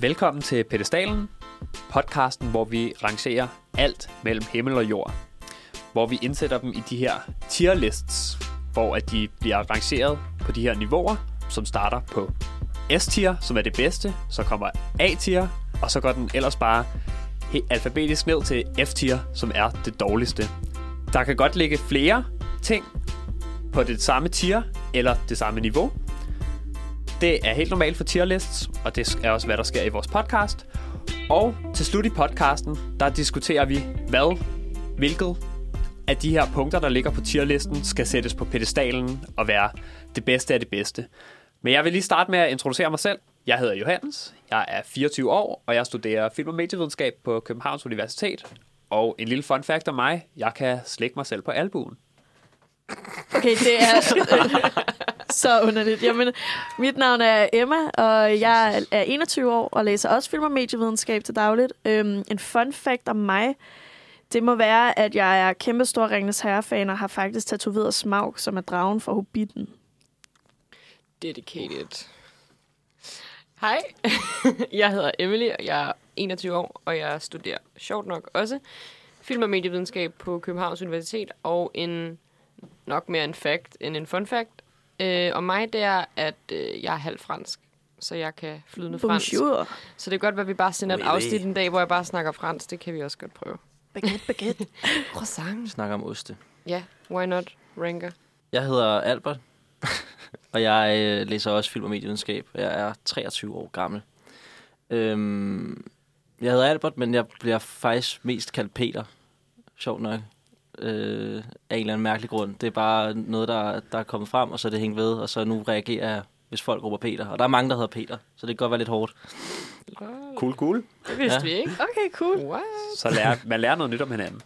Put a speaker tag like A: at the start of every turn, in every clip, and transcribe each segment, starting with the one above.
A: Velkommen til Pedestalen, podcasten, hvor vi rangerer alt mellem himmel og jord. Hvor vi indsætter dem i de her tier lists, hvor at de bliver rangeret på de her niveauer, som starter på S-tier, som er det bedste, så kommer A-tier, og så går den ellers bare helt alfabetisk ned til F-tier, som er det dårligste. Der kan godt ligge flere ting på det samme tier eller det samme niveau. Det er helt normalt for tierlists, og det er også, hvad der sker i vores podcast. Og til slut i podcasten, der diskuterer vi, hvad, hvilket af de her punkter, der ligger på tierlisten, skal sættes på pedestalen og være det bedste af det bedste. Men jeg vil lige starte med at introducere mig selv. Jeg hedder Johannes, jeg er 24 år, og jeg studerer film- og medievidenskab på Københavns Universitet. Og en lille fun fact om mig, jeg kan slække mig selv på albuen.
B: Okay, det er så underligt. Jamen, mit navn er Emma, og jeg er 21 år og læser også film- og medievidenskab til dagligt. Øhm, en fun fact om mig, det må være, at jeg er kæmpe stor Ringens Herre-fan og har faktisk tatoveret Smaug, som er dragen fra Hobbiten.
C: Dedicated. Hej, jeg hedder Emily, og jeg er 21 år, og jeg studerer sjovt nok også film- og medievidenskab på Københavns Universitet, og en nok mere en fact end en fun fact. Øh, og mig, det er, at øh, jeg er halv fransk, så jeg kan flydende fransk.
B: Bonjour.
C: Så det kan godt være, at vi bare sender et
D: Oui, oui.
C: afsnit en dag, hvor jeg bare snakker fransk. Det kan vi også godt prøve.
B: Baguette, baguette.
C: Croissant.
D: Snakker om oste.
C: Ja, why not? Ranker.
D: Jeg hedder Albert, og jeg øh, læser også film- og medievidenskab. Jeg er 23 år gammel. Øhm, jeg hedder Albert, men jeg bliver faktisk mest kaldt Peter. Sjovt nok. Øh, af en eller anden mærkelig grund. Det er bare noget, der, der er kommet frem, og så er det hængt ved, og så nu reagerer jeg, hvis folk råber Peter. Og der er mange, der hedder Peter, så det kan godt være lidt hårdt.
A: Cool, cool.
C: Det vidste
D: Ja.
C: vi ikke.
B: Okay, cool.
C: What?
A: Så lærer, man lærer noget nyt om hinanden.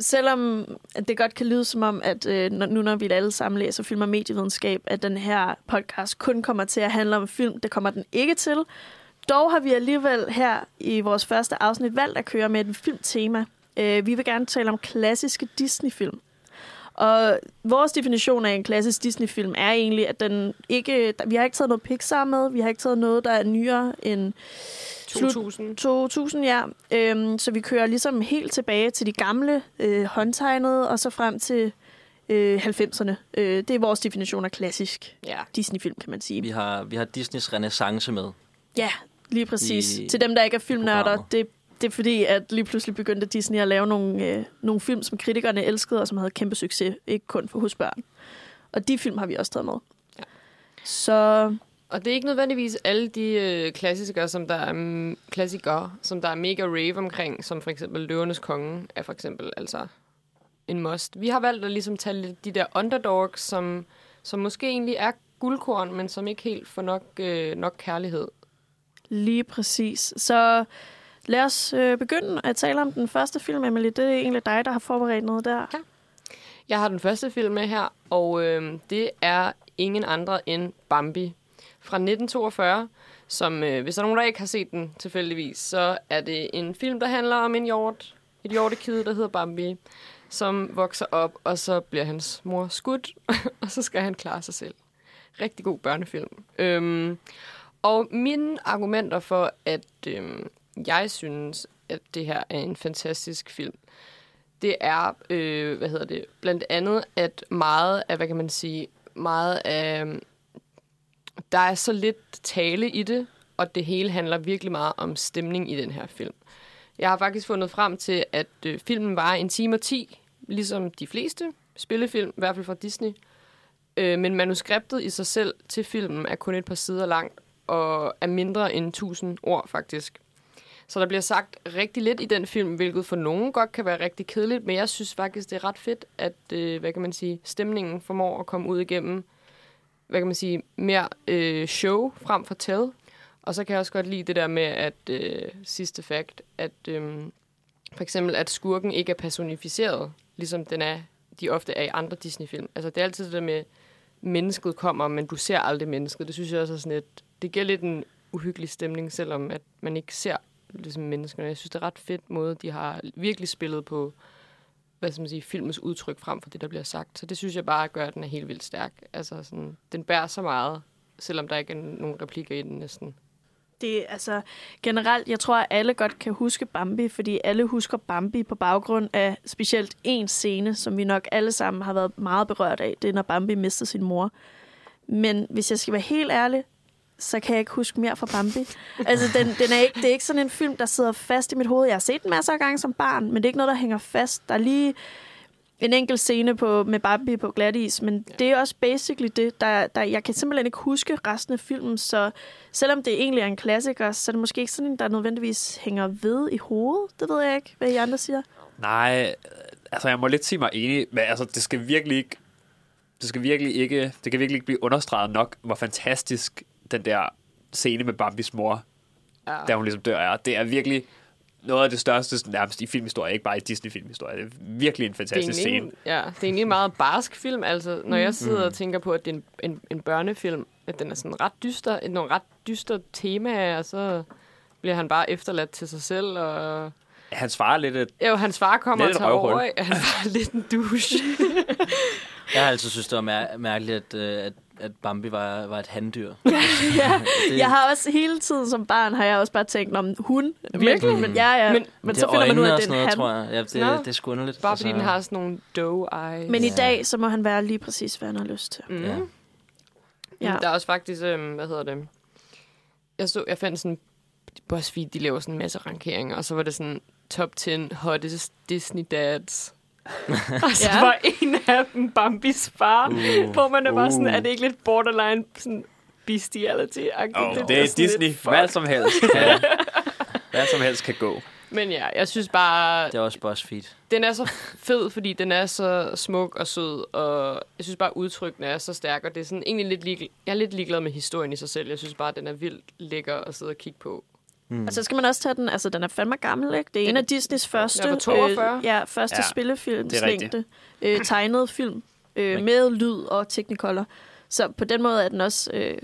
B: Selvom det godt kan lyde som om, at øh, nu når vi alle sammen læser film og medievidenskab, at den her podcast kun kommer til at handle om film, det kommer den ikke til. Dog har vi alligevel her i vores første afsnit valgt at køre med et filmtema. Øh, vi vil gerne tale om klassiske Disney-film. Og vores definition af en klassisk Disney-film er egentlig, at den ikke... Vi har ikke taget noget Pixar med, vi har ikke taget noget, der er nyere end Slut-
C: 2000.
B: 2000, ja. Øhm, så vi kører ligesom helt tilbage til de gamle øh, håndtegnede, og så frem til øh, 90'erne. Øh, det er vores definition af klassisk
C: Ja.
B: Disney-film, kan man sige.
D: Vi har, vi har Disneys renaissance med.
B: Ja, lige præcis.
D: I-
B: til dem, der ikke er filmnørder, det, det er fordi, at lige pludselig begyndte Disney at lave nogle, øh, nogle film, som kritikerne elskede, og som havde kæmpe succes, ikke kun for hos børn. Og de film har vi også taget med.
C: Ja.
B: Så
C: Og det er ikke nødvendigvis alle de øh, klassikere, som der er mm, klassikere, som der er mega rave omkring, som for eksempel Løvernes Konge er for eksempel altså en must. Vi har valgt at ligesom tage lidt de der underdogs, som, som måske egentlig er guldkorn, men som ikke helt får nok, øh, nok kærlighed.
B: Lige præcis. Så lad os øh, begynde at tale om den første film, Emily. Det er egentlig dig, der har forberedt noget der. Ja.
C: Jeg har den første film med her, og øh, det er ingen andre end Bambi fra 1942, som, øh, hvis der er nogen, der ikke har set den tilfældigvis, så er det en film, der handler om en hjort, et hjortekid, der hedder Bambi, som vokser op, og så bliver hans mor skudt, og så skal han klare sig selv. Rigtig god børnefilm. Øhm, og mine argumenter for, at øhm, jeg synes, at det her er en fantastisk film, det er, øh, hvad hedder det, blandt andet, at meget af, hvad kan man sige, meget af, der er så lidt tale i det, og det hele handler virkelig meget om stemning i den her film. Jeg har faktisk fundet frem til, at øh, filmen var en time og 10, ligesom de fleste spillefilm, i hvert fald fra Disney. Øh, men manuskriptet i sig selv til filmen er kun et par sider langt, og er mindre end 1000 ord faktisk. Så der bliver sagt rigtig lidt i den film, hvilket for nogen godt kan være rigtig kedeligt, men jeg synes faktisk, det er ret fedt, at øh, hvad kan man sige, stemningen formår at komme ud igennem hvad kan man sige, mere øh, show frem for tell. Og så kan jeg også godt lide det der med, at øh, sidste fact, at øh, for eksempel, at skurken ikke er personificeret, ligesom den er, de ofte er i andre Disney-film. Altså det er altid det der med, mennesket kommer, men du ser aldrig mennesket. Det synes jeg også er sådan et, det giver lidt en uhyggelig stemning, selvom at man ikke ser ligesom menneskerne. Jeg synes, det er ret fedt måde, de har virkelig spillet på hvad skal man sige, filmens udtryk frem for det, der bliver sagt. Så det synes jeg bare gør, at den er helt vildt stærk. Altså sådan, den bærer så meget, selvom der ikke er nogen replikker i den næsten.
B: Det er altså generelt, jeg tror, at alle godt kan huske Bambi, fordi alle husker Bambi på baggrund af specielt en scene, som vi nok alle sammen har været meget berørt af. Det er, når Bambi mister sin mor. Men hvis jeg skal være helt ærlig, så kan jeg ikke huske mere fra Bambi. Altså, den, den er ikke, det er ikke sådan en film, der sidder fast i mit hoved. Jeg har set den masser af gange som barn, men det er ikke noget, der hænger fast. Der er lige en enkelt scene på, med Bambi på glatis, men ja. det er også basically det, der, der, jeg kan simpelthen ikke huske resten af filmen, så selvom det egentlig er en klassiker, så er det måske ikke sådan en, der nødvendigvis hænger ved i hovedet. Det ved jeg ikke, hvad I andre siger.
A: Nej, altså jeg må lidt sige mig enig, men altså det skal virkelig ikke, det skal virkelig ikke, det kan virkelig ikke blive understreget nok, hvor fantastisk den der scene med Bambis mor,
C: Ja.
A: da hun ligesom dør er. Det er virkelig noget af det største nærmest i filmhistorie, ikke bare i Disney-filmhistorie. Det er virkelig en
C: Det er,
A: fantastisk scene.
C: ja, det er egentlig en meget barsk film. Altså, når jeg sidder og tænker på, at det er en, en, en børnefilm, at den er sådan ret dyster, nogle ret dystre temaer, og så bliver han bare efterladt til sig selv. Og...
A: Hans far er lidt et,
C: Jo, hans far kommer
A: Lidt
C: og tager over. Han var lidt en douche.
D: Jeg har altid synes, det var mær- mærkeligt, at, øh, at, at Bambi var, var et handdyr.
B: ja,
D: Det-
B: jeg har også hele tiden som barn, har jeg også bare tænkt om hun. Virkelig? Men, ja, ja. Men,
C: Men-
B: så
D: er
B: finder man ud af, at det
D: sådan
B: er
D: noget,
B: han.
D: tror jeg. Ja, det,
C: Nå.
D: det er sgu underligt.
C: bare fordi den har sådan nogle doe eyes.
B: Men i
D: Ja.
B: dag, så må han være lige præcis, hvad han har lyst til.
C: Mm.
D: Ja.
B: Ja.
C: Ja. Der er også faktisk, øhm, hvad hedder det, jeg, så, jeg fandt sådan, BuzzFeed, de laver sådan en masse rankeringer, og så var det sådan top 10 hottest Disney dads. og så
B: Ja.
C: var en af dem Bambis far,
D: Uh.
C: hvor man er bare sådan,
A: Uh.
C: er det ikke lidt borderline sådan bestiality-agtigt?
A: oh,
C: bliver
A: det er
C: sådan
A: Disney.
C: lidt.
A: Hvad som helst.
D: Ja,
A: Hvad som helst kan gå.
C: Men ja, jeg synes bare,
D: det er også BuzzFeed.
C: den er så fed, fordi den er så smuk og sød, og jeg synes bare, udtrykkene er så stærke, og det er sådan egentlig lidt ligeglad, jeg er lidt ligeglad med historien i sig selv. Jeg synes bare, den er vildt lækker at sidde og kigge på.
D: Mm.
B: Og så skal man også tage den, altså den er fandme gammel, ikke? Det er en af Disneys første,
C: Ja, fra 42.
B: Øh, ja, første
A: Ja,
B: ja, spillefilm,
A: det er rigtigt.
B: længde, øh, tegnet film, øh, med lyd og teknikolor. Så på den måde er den også øh,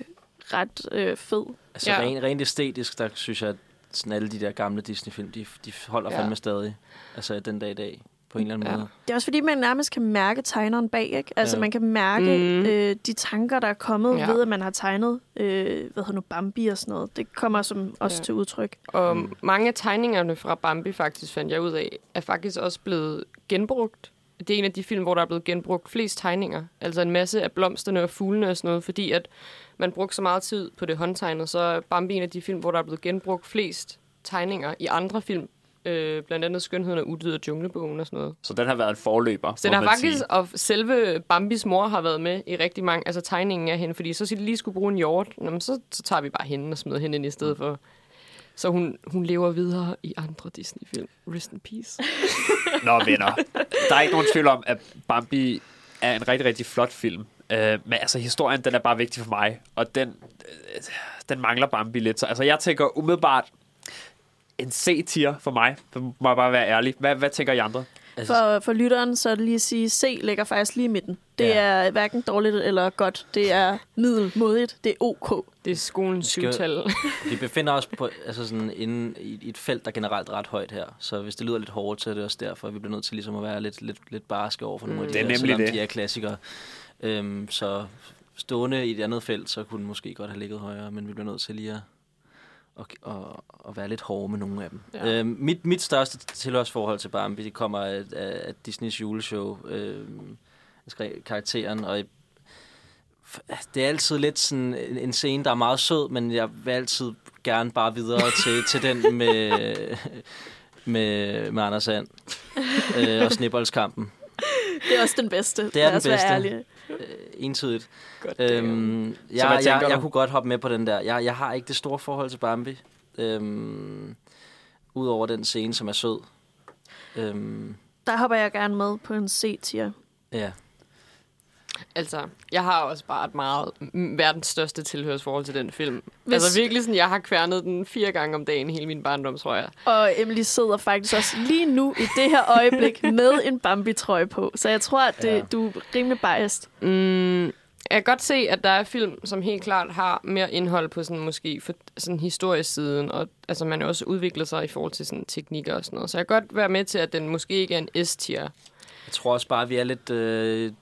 B: ret øh, fed.
D: Altså
C: Ja.
D: rent, rent æstetisk, der synes jeg, at sådan alle de der gamle Disney-film, de, de holder
C: Ja.
D: fandme stadig. Altså den dag i dag, på en eller anden
C: Ja.
D: måde.
B: Det er også fordi, man nærmest kan mærke tegneren bag, ikke? Altså
D: Ja.
B: man kan mærke
C: Mhm.
B: øh, de tanker, der er kommet
C: Ja.
B: ved, at man har tegnet, øh, hvad hedder nu, Bambi og sådan noget. Det kommer som også
C: Ja.
B: til udtryk.
C: Og
D: Mm.
C: mm. mange af tegningerne fra Bambi, faktisk fandt jeg ud af, er faktisk også blevet genbrugt. Det er en af de film, hvor der er blevet genbrugt flest tegninger. Altså en masse af blomsterne og fuglene og sådan noget, fordi at man brugte så meget tid på det håndtegnet, så er Bambi en af de film, hvor der er blevet genbrugt flest tegninger i andre film. Øh, blandt andet Skønheden og Uddyd og Junglebogen og sådan noget.
A: Så den har været en forløber,
C: Så den har faktisk,
A: sige.
C: og selve Bambis mor har været med i rigtig mange, altså tegningen af hende, fordi så siger de lige skulle bruge en hjort, Nå, men så, så tager vi bare hende og smider hende ind i stedet for. Så hun, hun lever videre i andre Disney-film. Rest in peace.
A: Nå, venner. Der er ikke nogen tvivl om, at Bambi er en rigtig, rigtig flot film. Uh, men altså, historien, den er bare vigtig for mig. Og den, øh, den mangler Bambi lidt. Så altså, jeg tænker umiddelbart en C-tier for mig. Det må jeg bare være ærlig. Hvad, hvad tænker I andre?
D: Altså,
B: For, for lytteren, så er det lige at sige, at C ligger faktisk lige i midten. Det
D: Ja.
B: er hverken dårligt eller godt. Det er middelmodigt. Det er OK.
C: Det er skolens syvtal.
D: vi befinder os på, altså sådan inde i, et felt, der er generelt ret højt her. Så hvis det lyder lidt hårdt, så er det også derfor, at vi bliver nødt til ligesom at være lidt, lidt, lidt barske over for nogle af
C: Mm.
D: de
A: Det er
D: her,
A: nemlig
D: selvom
A: det.
D: de er klassikere. Øhm, så stående i et andet felt, så kunne den måske godt have ligget højere, men vi bliver nødt til lige at, at, at, at være lidt hårde med nogle af dem.
C: Ja.
D: Øhm, mit, mit største tilhørsforhold til Bambi, det kommer af, af, af Disneys juleshow. Skrev karakteren, og det er altid lidt sådan en, en scene, der er meget sød, men jeg vil altid gerne bare videre til, til den med, med, med Anders Sand øh, og snibboldskampen.
B: Det er også den bedste.
D: Det er den
B: os være
D: bedste. Øh, entydigt.
C: Godt,
D: Øhm, jeg, jeg, jeg
A: du?
D: kunne godt hoppe med på den der. Jeg, jeg har ikke det store forhold til Bambi. Øhm, Udover den scene, som er sød. Øhm,
B: Der hopper jeg gerne med på en C-tier.
D: ja.
C: Altså, jeg har også bare et meget verdens største tilhørsforhold til den film.
B: Hvis-.
C: Altså virkelig sådan, jeg har kværnet den fire gange om dagen hele min barndom, tror jeg.
B: Og Emily sidder faktisk også lige nu i det her øjeblik med en Bambi-trøje på. Så jeg tror, at det,
D: Ja.
B: du er rimelig biased.
C: Mm, jeg kan godt se, at der er film, som helt klart har mere indhold på sådan måske for sådan historisk siden, og altså man har også udviklet sig i forhold til sådan teknikker og sådan noget. Så jeg kan godt være med til, at den måske ikke er en S-tier.
D: Jeg tror også bare, at vi er lidt øh,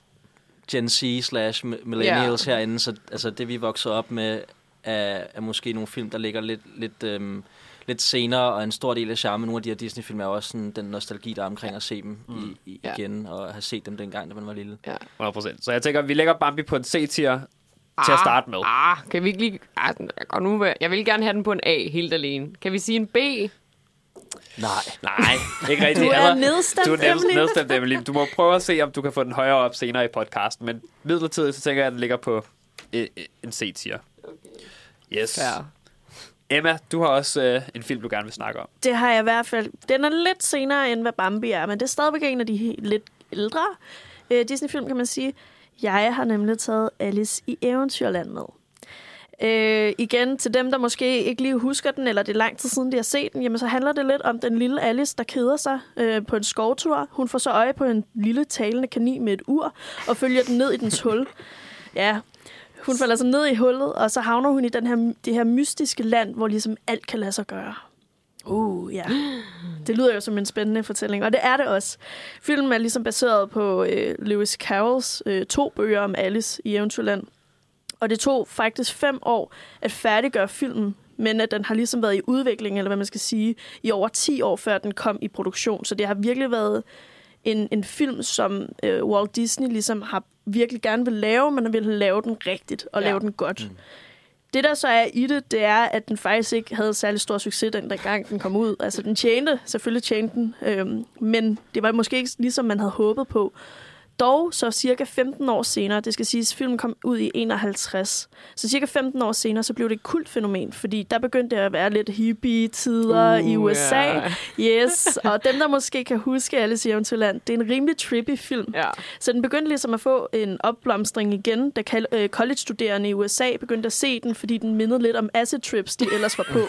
D: Gen Z slash millennials
C: Ja.
D: herinde, så altså, det vi voksede op med, af, af måske nogle film, der ligger lidt, lidt, øhm, lidt senere, og en stor del af charmen. Nogle af de her Disney-film er også sådan, den nostalgi, der er omkring at se dem mm. i, i,
C: Ja.
D: igen, og have set dem dengang, da man var lille.
C: Ja.
A: 100%. Så jeg tænker, vi lægger Bambi på en C-tier til at starte med.
C: Ah, kan vi ikke lige... Ah, den er godt nu, vil- jeg vil gerne have den på en A helt alene. Kan vi sige en B?
D: Nej.
A: Nej, ikke rigtigt.
B: Du er
A: Eller-
B: nedstemt,
A: Du er ned-
B: Emily.
A: nedstemt, Emily. Du må prøve at se, om du kan få den højere op senere i podcasten. Men midlertidigt, så tænker jeg, at den ligger på øh, øh, en C-tier. Yes.
C: Ja.
A: Emma, du har også øh, en film, du gerne vil snakke om.
B: Det har jeg i hvert fald. Den er lidt senere, end hvad Bambi er, men det er stadigvæk en af de lidt ældre øh, Disney-film, kan man sige. Jeg har nemlig taget Alice i Eventyrland med. Øh, igen, til dem, der måske ikke lige husker den, eller det er lang tid siden, de har set den, jamen så handler det lidt om den lille Alice, der keder sig øh, på en skovtur. Hun får så øje på en lille talende kanin med et ur, og følger den ned i dens hul. Ja, hun falder så ned i hullet, og så havner hun i den her, det her mystiske land, hvor ligesom alt kan lade sig gøre. Uh, ja. Det lyder jo som en spændende fortælling, og det er det også. Filmen er ligesom baseret på øh, Lewis Carrolls øh, to bøger om Alice i Eventyrland. Og det tog faktisk fem år at færdiggøre filmen, men at den har ligesom været i udvikling, eller hvad man skal sige, i over 10 år, før den kom i produktion. Så det har virkelig været en, en film, som øh, Walt Disney ligesom har virkelig gerne vil lave, men vil lave den rigtigt og
C: ja.
B: lave den godt. Mm. Det, der så er i det, det er, at den faktisk ikke havde særlig stor succes, den der gang den kom ud. Altså, den tjente, selvfølgelig tjente den, øhm, men det var måske ikke ligesom man havde håbet på. Dog, så cirka 15 år senere, det skal siges, filmen kom ud i 51, så cirka 15 år senere, så blev det et kultfænomen, fordi der begyndte det at være lidt hippie-tider uh, i USA.
C: Ja.
B: Yes, og dem, der måske kan huske Alice i Eventyrland, det er en rimelig trippy film.
C: ja.
B: Så den begyndte ligesom at få en opblomstring igen, da øh, college-studerende i USA begyndte at se den, fordi den mindede lidt om acid trips, de ellers var på.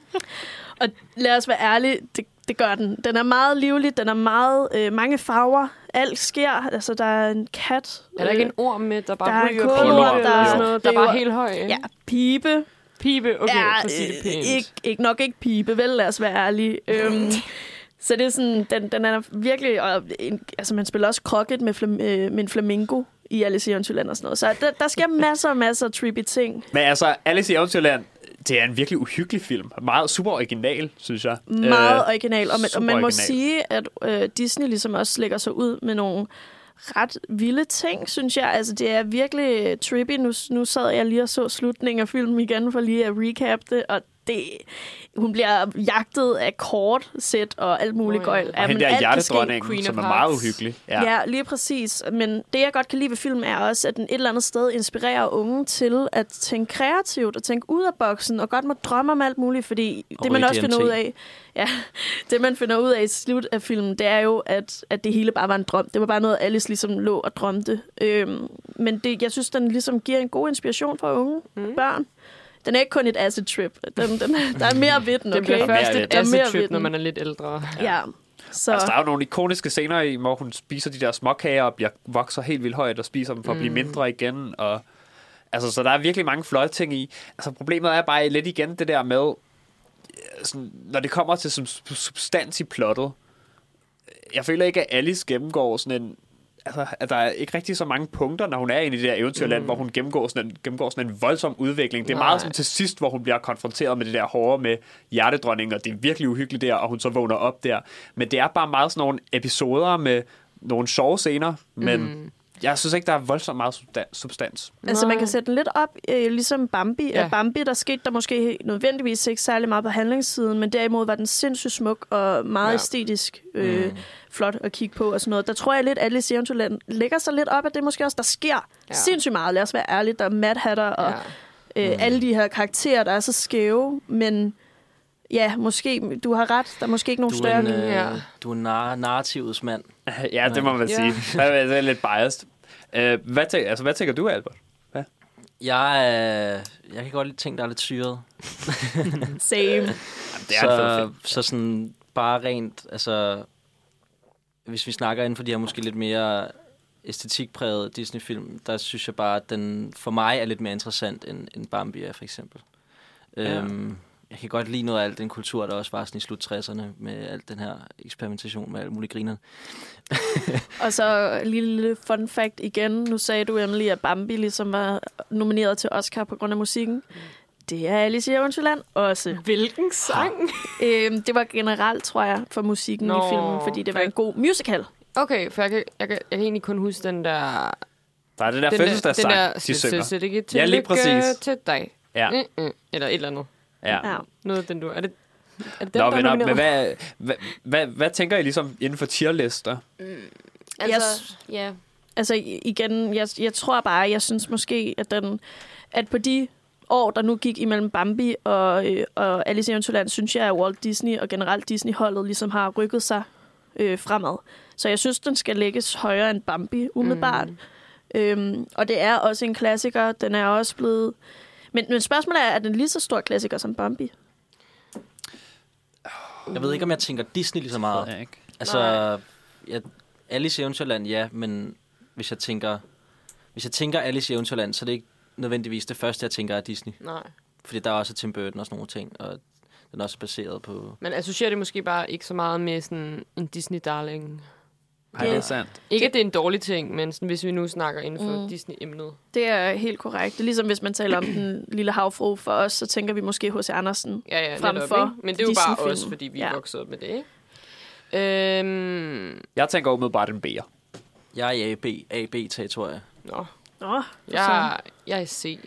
B: og lad os være ærlige, det, det gør den. Den er meget livlig, den er meget øh, mange farver. Alt sker. Altså, der er en kat.
C: Er der ikke en orm med, der bare
B: der er
C: ryger eller
B: der
C: sådan noget, der er bare helt høj? ikke?
B: Ja, pibe.
C: Pibe, okay,
B: ja,
C: for at sige det
B: øh,
C: pænt.
B: ikke, ikke, nok ikke pibe, vel? Lad os være ærlige. Øhm, så det er sådan, den, den er virkelig... Og en, altså, man spiller også krokket med, flam, øh, med en flamingo i Alice i Eventyrland og sådan noget. Så der, der sker masser og masser af trippy ting.
A: Men altså, Alice i Eventyrland, det er en virkelig uhyggelig film. Meget super original, synes jeg.
B: Meget
A: Øh,
B: original. Og man, og man må
A: original.
B: sige, at øh, Disney ligesom også lægger sig ud med nogle ret vilde ting, synes jeg. Altså, det er virkelig trippy. Nu, nu sad jeg lige og så slutningen af filmen igen, for lige at recap det, og det, hun bliver jagtet af kortsæt og alt muligt oh,
C: ja.
B: gøjl.
A: Og hende
B: men
A: der hjertedronningen, som er meget uhyggelig.
B: Ja. ja, lige præcis. Men det, jeg godt kan lide ved filmen, er også, at den et eller andet sted inspirerer unge til at tænke kreativt og tænke ud af boksen, og godt må drømme om alt muligt, fordi
D: Og
B: det, man også finder ud af, ja, det, man finder ud af i slut af filmen, det er jo, at, at det hele bare var en drøm. Det var bare noget, Alice ligesom lå og drømte. Øhm, men det, jeg synes, den ligesom giver en god inspiration for unge mm. børn. Den er ikke kun et acid trip. Den, den, der er mere ved den,
C: Det
B: okay?
C: bliver
A: mere
C: først et
A: det.
B: Der er mere
C: acid trip, når man er lidt ældre.
B: Ja. Så,
A: Altså, der er jo nogle ikoniske scener i, hvor hun spiser de der småkager og bliver, vokser helt vildt højt og spiser dem for at blive mindre igen. Og, altså, så der er virkelig mange flotte ting i. Altså, problemet er bare lidt igen det der med, øh, sådan, når det kommer til som sub- substans i plottet. Jeg føler ikke, at Alice gennemgår sådan en... Altså, at der er ikke rigtig så mange punkter, når hun er inde i det der eventyrland, mm. hvor hun gennemgår sådan, en, gennemgår sådan en voldsom udvikling. Det er
C: Nej.
A: meget som til sidst, hvor hun bliver konfronteret med det der hårde med hjertedronningen, og det er virkelig uhyggeligt der, og hun så vågner op der. Men det er bare meget sådan nogle episoder med nogle sjove scener, men mm. Jeg synes ikke, der er voldsomt meget substan- substans.
B: Altså, man
C: Nej.
B: kan sætte den lidt op, øh, ligesom Bambi.
C: Ja.
B: Ja. Bambi, der skete der måske nødvendigvis ikke særlig meget på handlingssiden, men derimod var den sindssygt smuk og meget
C: Ja.
B: æstetisk øh, mm. flot at kigge på og sådan noget. Der tror jeg lidt, at Alice i Eventyrland lægger sig lidt op, at det måske også, der sker
C: Ja.
B: sindssygt meget. Lad os være ærlige. Der er Mad Hatter og
C: Ja.
B: øh, alle de her karakterer, der er så skæve, men ja, måske, du har ret. Der er måske ikke nogen
D: Du er
B: større...
D: en, øh,
C: Ja.
D: du er en nar- narrativets mand.
A: ja, det må man
C: Ja.
A: sige. Jeg er, jeg er lidt biased. Uh, hvad, tænker, altså, hvad tænker du, Albert?
D: Jeg, øh, jeg kan godt lide ting, der er lidt syret.
B: Same.
A: Jamen, det er
D: så,
A: film.
D: så sådan bare rent, altså... Hvis vi snakker inden for de her måske lidt mere æstetikprægede Disney-film, der synes jeg bare, at den for mig er lidt mere interessant end, end Bambi er, for eksempel.
A: Ja.
D: Øhm, jeg kan godt lide noget af alt den kultur, der også var sådan i slut 60'erne, med alt den her eksperimentation med alle mulige griner.
B: Og så en lille, fun fact igen. Nu sagde du, Emily, at Bambi ligesom var nomineret til Oscar på grund af musikken. Det er Alice i Eventyrland også.
C: Hvilken sang?
B: Øhm, det var generelt, tror jeg, for musikken Nå, i filmen, fordi det var en god musical.
C: Okay, for jeg kan, jeg, kan, jeg kan egentlig kun huske den der...
A: Der er det der fødselsdagssang, de synger.
C: Så det ikke
A: Ja, lige præcis.
C: til dig.
A: Ja.
C: Eller et eller andet.
A: Ja.
B: Ja.
C: Noget af den du... Er det, er det den,
A: Nå,
C: der er
A: venner, men hvad, hvad, hvad, hvad tænker I ligesom inden for tierlister?
C: Altså, ja.
B: Altså igen, jeg, jeg tror bare, jeg synes måske, at, den, at på de år, der nu gik imellem Bambi og, øh, og Alice i Eventyrland, synes jeg, at Walt Disney og generelt Disney-holdet ligesom har rykket sig øh, fremad. Så jeg synes, den skal lægges højere end Bambi, umiddelbart. Mm. Øhm, og det er også en klassiker. Den er også blevet... Men, men spørgsmålet er, er den lige så stor klassiker som Bambi?
D: Jeg ved ikke, om jeg tænker Disney lige så meget.
A: Jeg ikke.
D: Altså, ja, Alice i Eventyrland, ja, men hvis jeg tænker, hvis jeg tænker Alice i Eventyrland, så er det ikke nødvendigvis det første, jeg tænker er Disney.
C: Nej.
D: Fordi der er også Tim Burton og sådan nogle ting, og den er også baseret på...
C: Man associerer det måske bare ikke så meget med sådan en Disney-darling.
A: Nej, det er sandt.
C: Ikke, at det er en dårlig ting, men sådan, hvis vi nu snakker inden for
B: Mm.
C: Disney-emnet.
B: Det er helt korrekt. Det er ligesom, hvis man taler om den lille havfru for os, så tænker vi måske hos Andersen.
C: Ja, ja,
B: Frem
C: netop,
B: for
C: ikke? Men det er jo bare os, fordi vi
B: Ja.
C: er vokset op med det, ikke? Øhm,
A: Jeg tænker umiddelbart en B'er.
D: Jeg er i AB, AB-territoriet.
C: nå,
B: Nå,
C: jeg, jeg er C.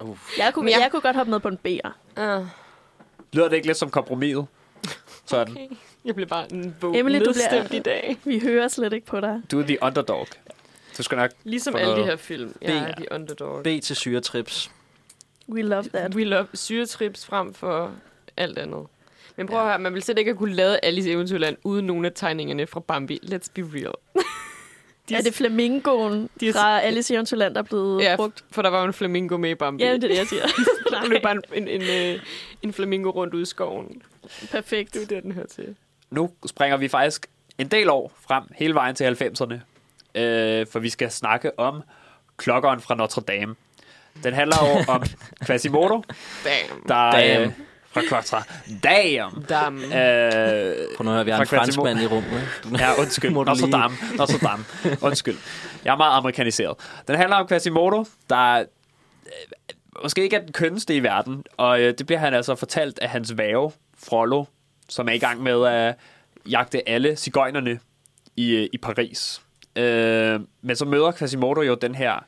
D: Uh.
B: jeg, kunne,
C: jeg-
B: jeg kunne godt hoppe med på en B'er.
C: Uh,
A: Lyder det ikke lidt som kompromiset? Sådan.
C: okay. Jeg blev bare en våg
B: Emily, du bliver-
C: i dag.
B: Vi hører slet ikke på dig.
A: Du er the underdog. Du skal nok...
C: Ligesom alle de her film. Jeg er
D: B.
C: de underdog.
D: B til syretrips.
B: We love that.
C: We love syretrips frem for alt andet. Men prøv at høre, man vil slet ikke have kunne lave Alice i Eventyrland uden nogle af tegningerne fra Bambi. Let's be real. De
B: Er det flamingoen
C: de er-
B: fra Alice i Eventyrland, der er blevet
C: Ja,
B: brugt?
C: for der var en flamingo med i Bambi.
B: Ja, det er det, jeg siger.
C: Der løb bare en, en, en, øh, en flamingo rundt ude i skoven.
B: Perfekt.
C: Det er det, den hører til.
A: Nu springer vi faktisk en del år frem, hele vejen til 90'erne. Øh, for vi skal snakke om klokkeren fra Notre Dame. Den handler jo om Quasimodo,
C: Damn.
A: der
D: Damn.
A: Øh, fra Notre Dame.
C: Damn.
A: Øh,
D: Prøv nu at høre, vi har en franskmand i rummet.
A: Ja, undskyld. Notre Dame. Notre Dame. Undskyld. Jeg er meget amerikaniseret. Den handler om Quasimodo, der øh, måske ikke er den kønneste i verden, og øh, det bliver han altså fortalt af hans væve, Frollo, som er i gang med at jagte alle cigøjnerne i, øh, i Paris. Øh, men så møder Quasimodo jo den her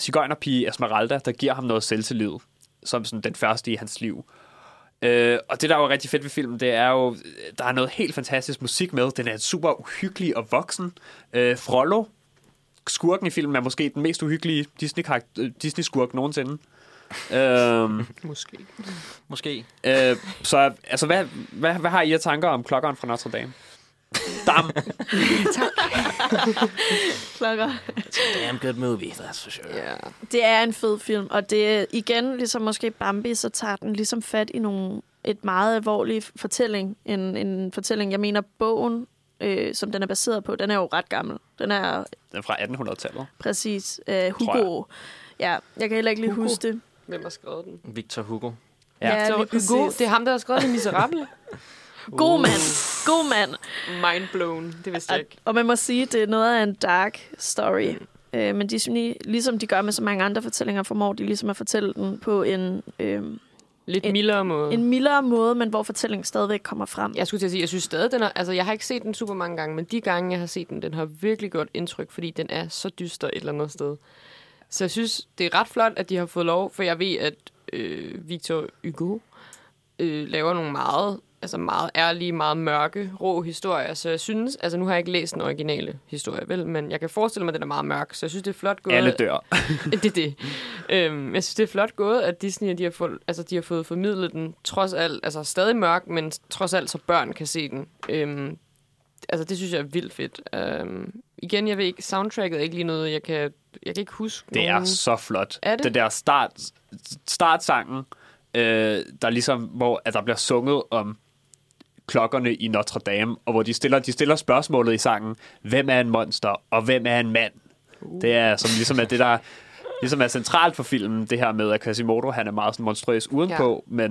A: cigøjnerpige Esmeralda, der giver ham noget selvtillid, som sådan den første i hans liv. Øh, og det, der er jo rigtig fedt ved filmen, det er jo, der er noget helt fantastisk musik med. Den er super uhyggelig og voksen. Øh, Frollo, skurken i filmen, er måske den mest uhyggelige Disney-skurk Disney -skurk nogensinde. øhm,
C: Måske.
D: Måske.
A: øh, så altså, hvad, hvad, hvad har I af tanker om klokkeren fra Notre Dame? Dam.
B: Klokker.
D: Damn good movie, that's for sure.
C: Ja.
B: Det er en fed film, og det er igen, ligesom måske Bambi, så tager den ligesom fat i nogle, et meget alvorligt fortælling. En, en fortælling, jeg mener, bogen, øh, som den er baseret på, den er jo ret gammel. Den er
A: Den er fra 1800-tallet.
B: præcis øh, Hugo. Ja, jeg kan heller ikke lige
C: Hugo.
B: huske det.
C: Hvem har skrevet den?
D: Victor Hugo.
A: Ja.
B: Ja, præcis.
C: Hugo, det er ham, der har skrevet Det Miserable.
B: God mand. God mand.
C: Mind blown. Det vidste jeg
B: Og,
C: ikke.
B: og man må sige, det er noget af en dark story. Øh, men Disney, ligesom de gør med så mange andre fortællinger, formår de ligesom at fortælle den på en, øh,
C: Lidt
B: en-
C: mildere måde.
B: en mildere måde, men hvor fortællingen stadigvæk kommer frem.
C: Jeg skulle til at sige, jeg synes stadig, den er, altså jeg har ikke set den super mange gange, men de gange, jeg har set den, den har virkelig godt indtryk, fordi den er så dyster et eller andet sted. Så jeg synes, det er ret flot, at de har fået lov, for jeg ved, at øh, Victor Hugo øh, laver nogle meget, altså meget ærlige, meget mørke, rå historier. Så jeg synes, altså nu har jeg ikke læst den originale historie, vel, men jeg kan forestille mig, at den er meget mørk, så jeg synes, det er flot gået.
A: Alle dør.
C: det er det. Øhm, jeg synes, det er flot gået, at Disney de har, fået, altså, de har fået formidlet den, trods alt, altså stadig mørk, men trods alt, så børn kan se den. Øhm, altså, det synes jeg er vildt fedt. Øhm, igen, jeg ved ikke, soundtracket er ikke lige noget, jeg kan, jeg kan ikke huske
A: Det er
C: nogen.
A: så flot.
C: Er det?
A: Den der start, startsangen, øh, der ligesom, hvor at der bliver sunget om klokkerne i Notre Dame, og hvor de stiller, de stiller spørgsmålet i sangen, hvem er en monster, og hvem er en mand? Uh. Det er som ligesom er det, der ligesom er centralt for filmen, det her med, at Quasimodo, han er meget sådan monstrøs udenpå, ja. men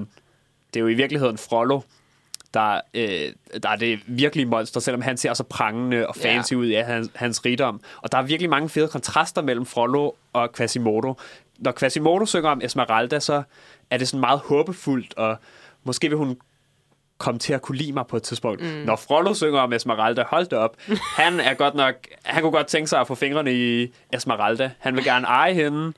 A: det er jo i virkeligheden Frollo, der, øh, der er det virkelige monster, selvom han ser så prangende og fancy
C: Ja.
A: ud af hans, hans rigdom. Og der er virkelig mange fede kontraster mellem Frollo og Quasimodo. når Quasimodo synger om Esmeralda, så er det sådan meget håbefuldt, og måske vil hun komme til at kunne lide mig på et tidspunkt. Mm. Når Frollo synger om Esmeralda, hold det op. Han er godt nok, han kunne godt tænke sig at få fingrene i Esmeralda. Han vil gerne eje hende,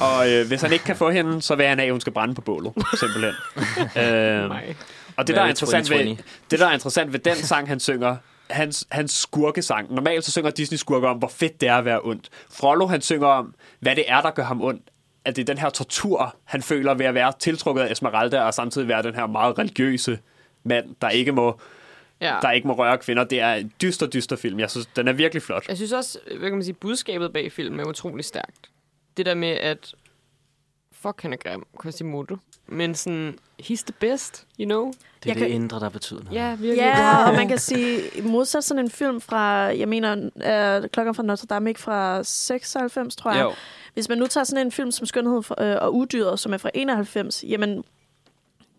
A: og øh, hvis han ikke kan få hende, så vil han have, at hun skal brænde på bålet, simpelthen. øhm,
C: Nej.
A: og det der, er interessant ved,
D: 2020.
A: det, der er interessant ved den sang, han synger, hans, hans skurkesang. Normalt så synger Disney-skurker om, hvor fedt det er at være ondt. Frollo, han synger om, hvad det er, der gør ham ondt. At det er den her tortur, han føler ved at være tiltrukket af Esmeralda, og samtidig være den her meget religiøse mand, der ikke må,
C: Ja.
A: der ikke må røre kvinder. Det er en dyster, dyster film. Jeg synes, den er virkelig flot.
C: Jeg synes også, hvad kan man sige, budskabet bag filmen er utrolig stærkt. Det der med, at fuck, han er grim, Quasimodo. Men sådan, he's the best, you know?
D: Det er
B: Jeg
D: det
B: kan-
D: indre, der betyder noget.
C: Ja, virkelig.
B: Ja, og man kan sige, modsat sådan en film fra, jeg mener, øh, Klokken fra Notre Dame, ikke fra 96, tror jeg.
A: Jo.
B: Hvis man nu tager sådan en film som Skønhed øh, og Udyret, som er fra 91, jamen,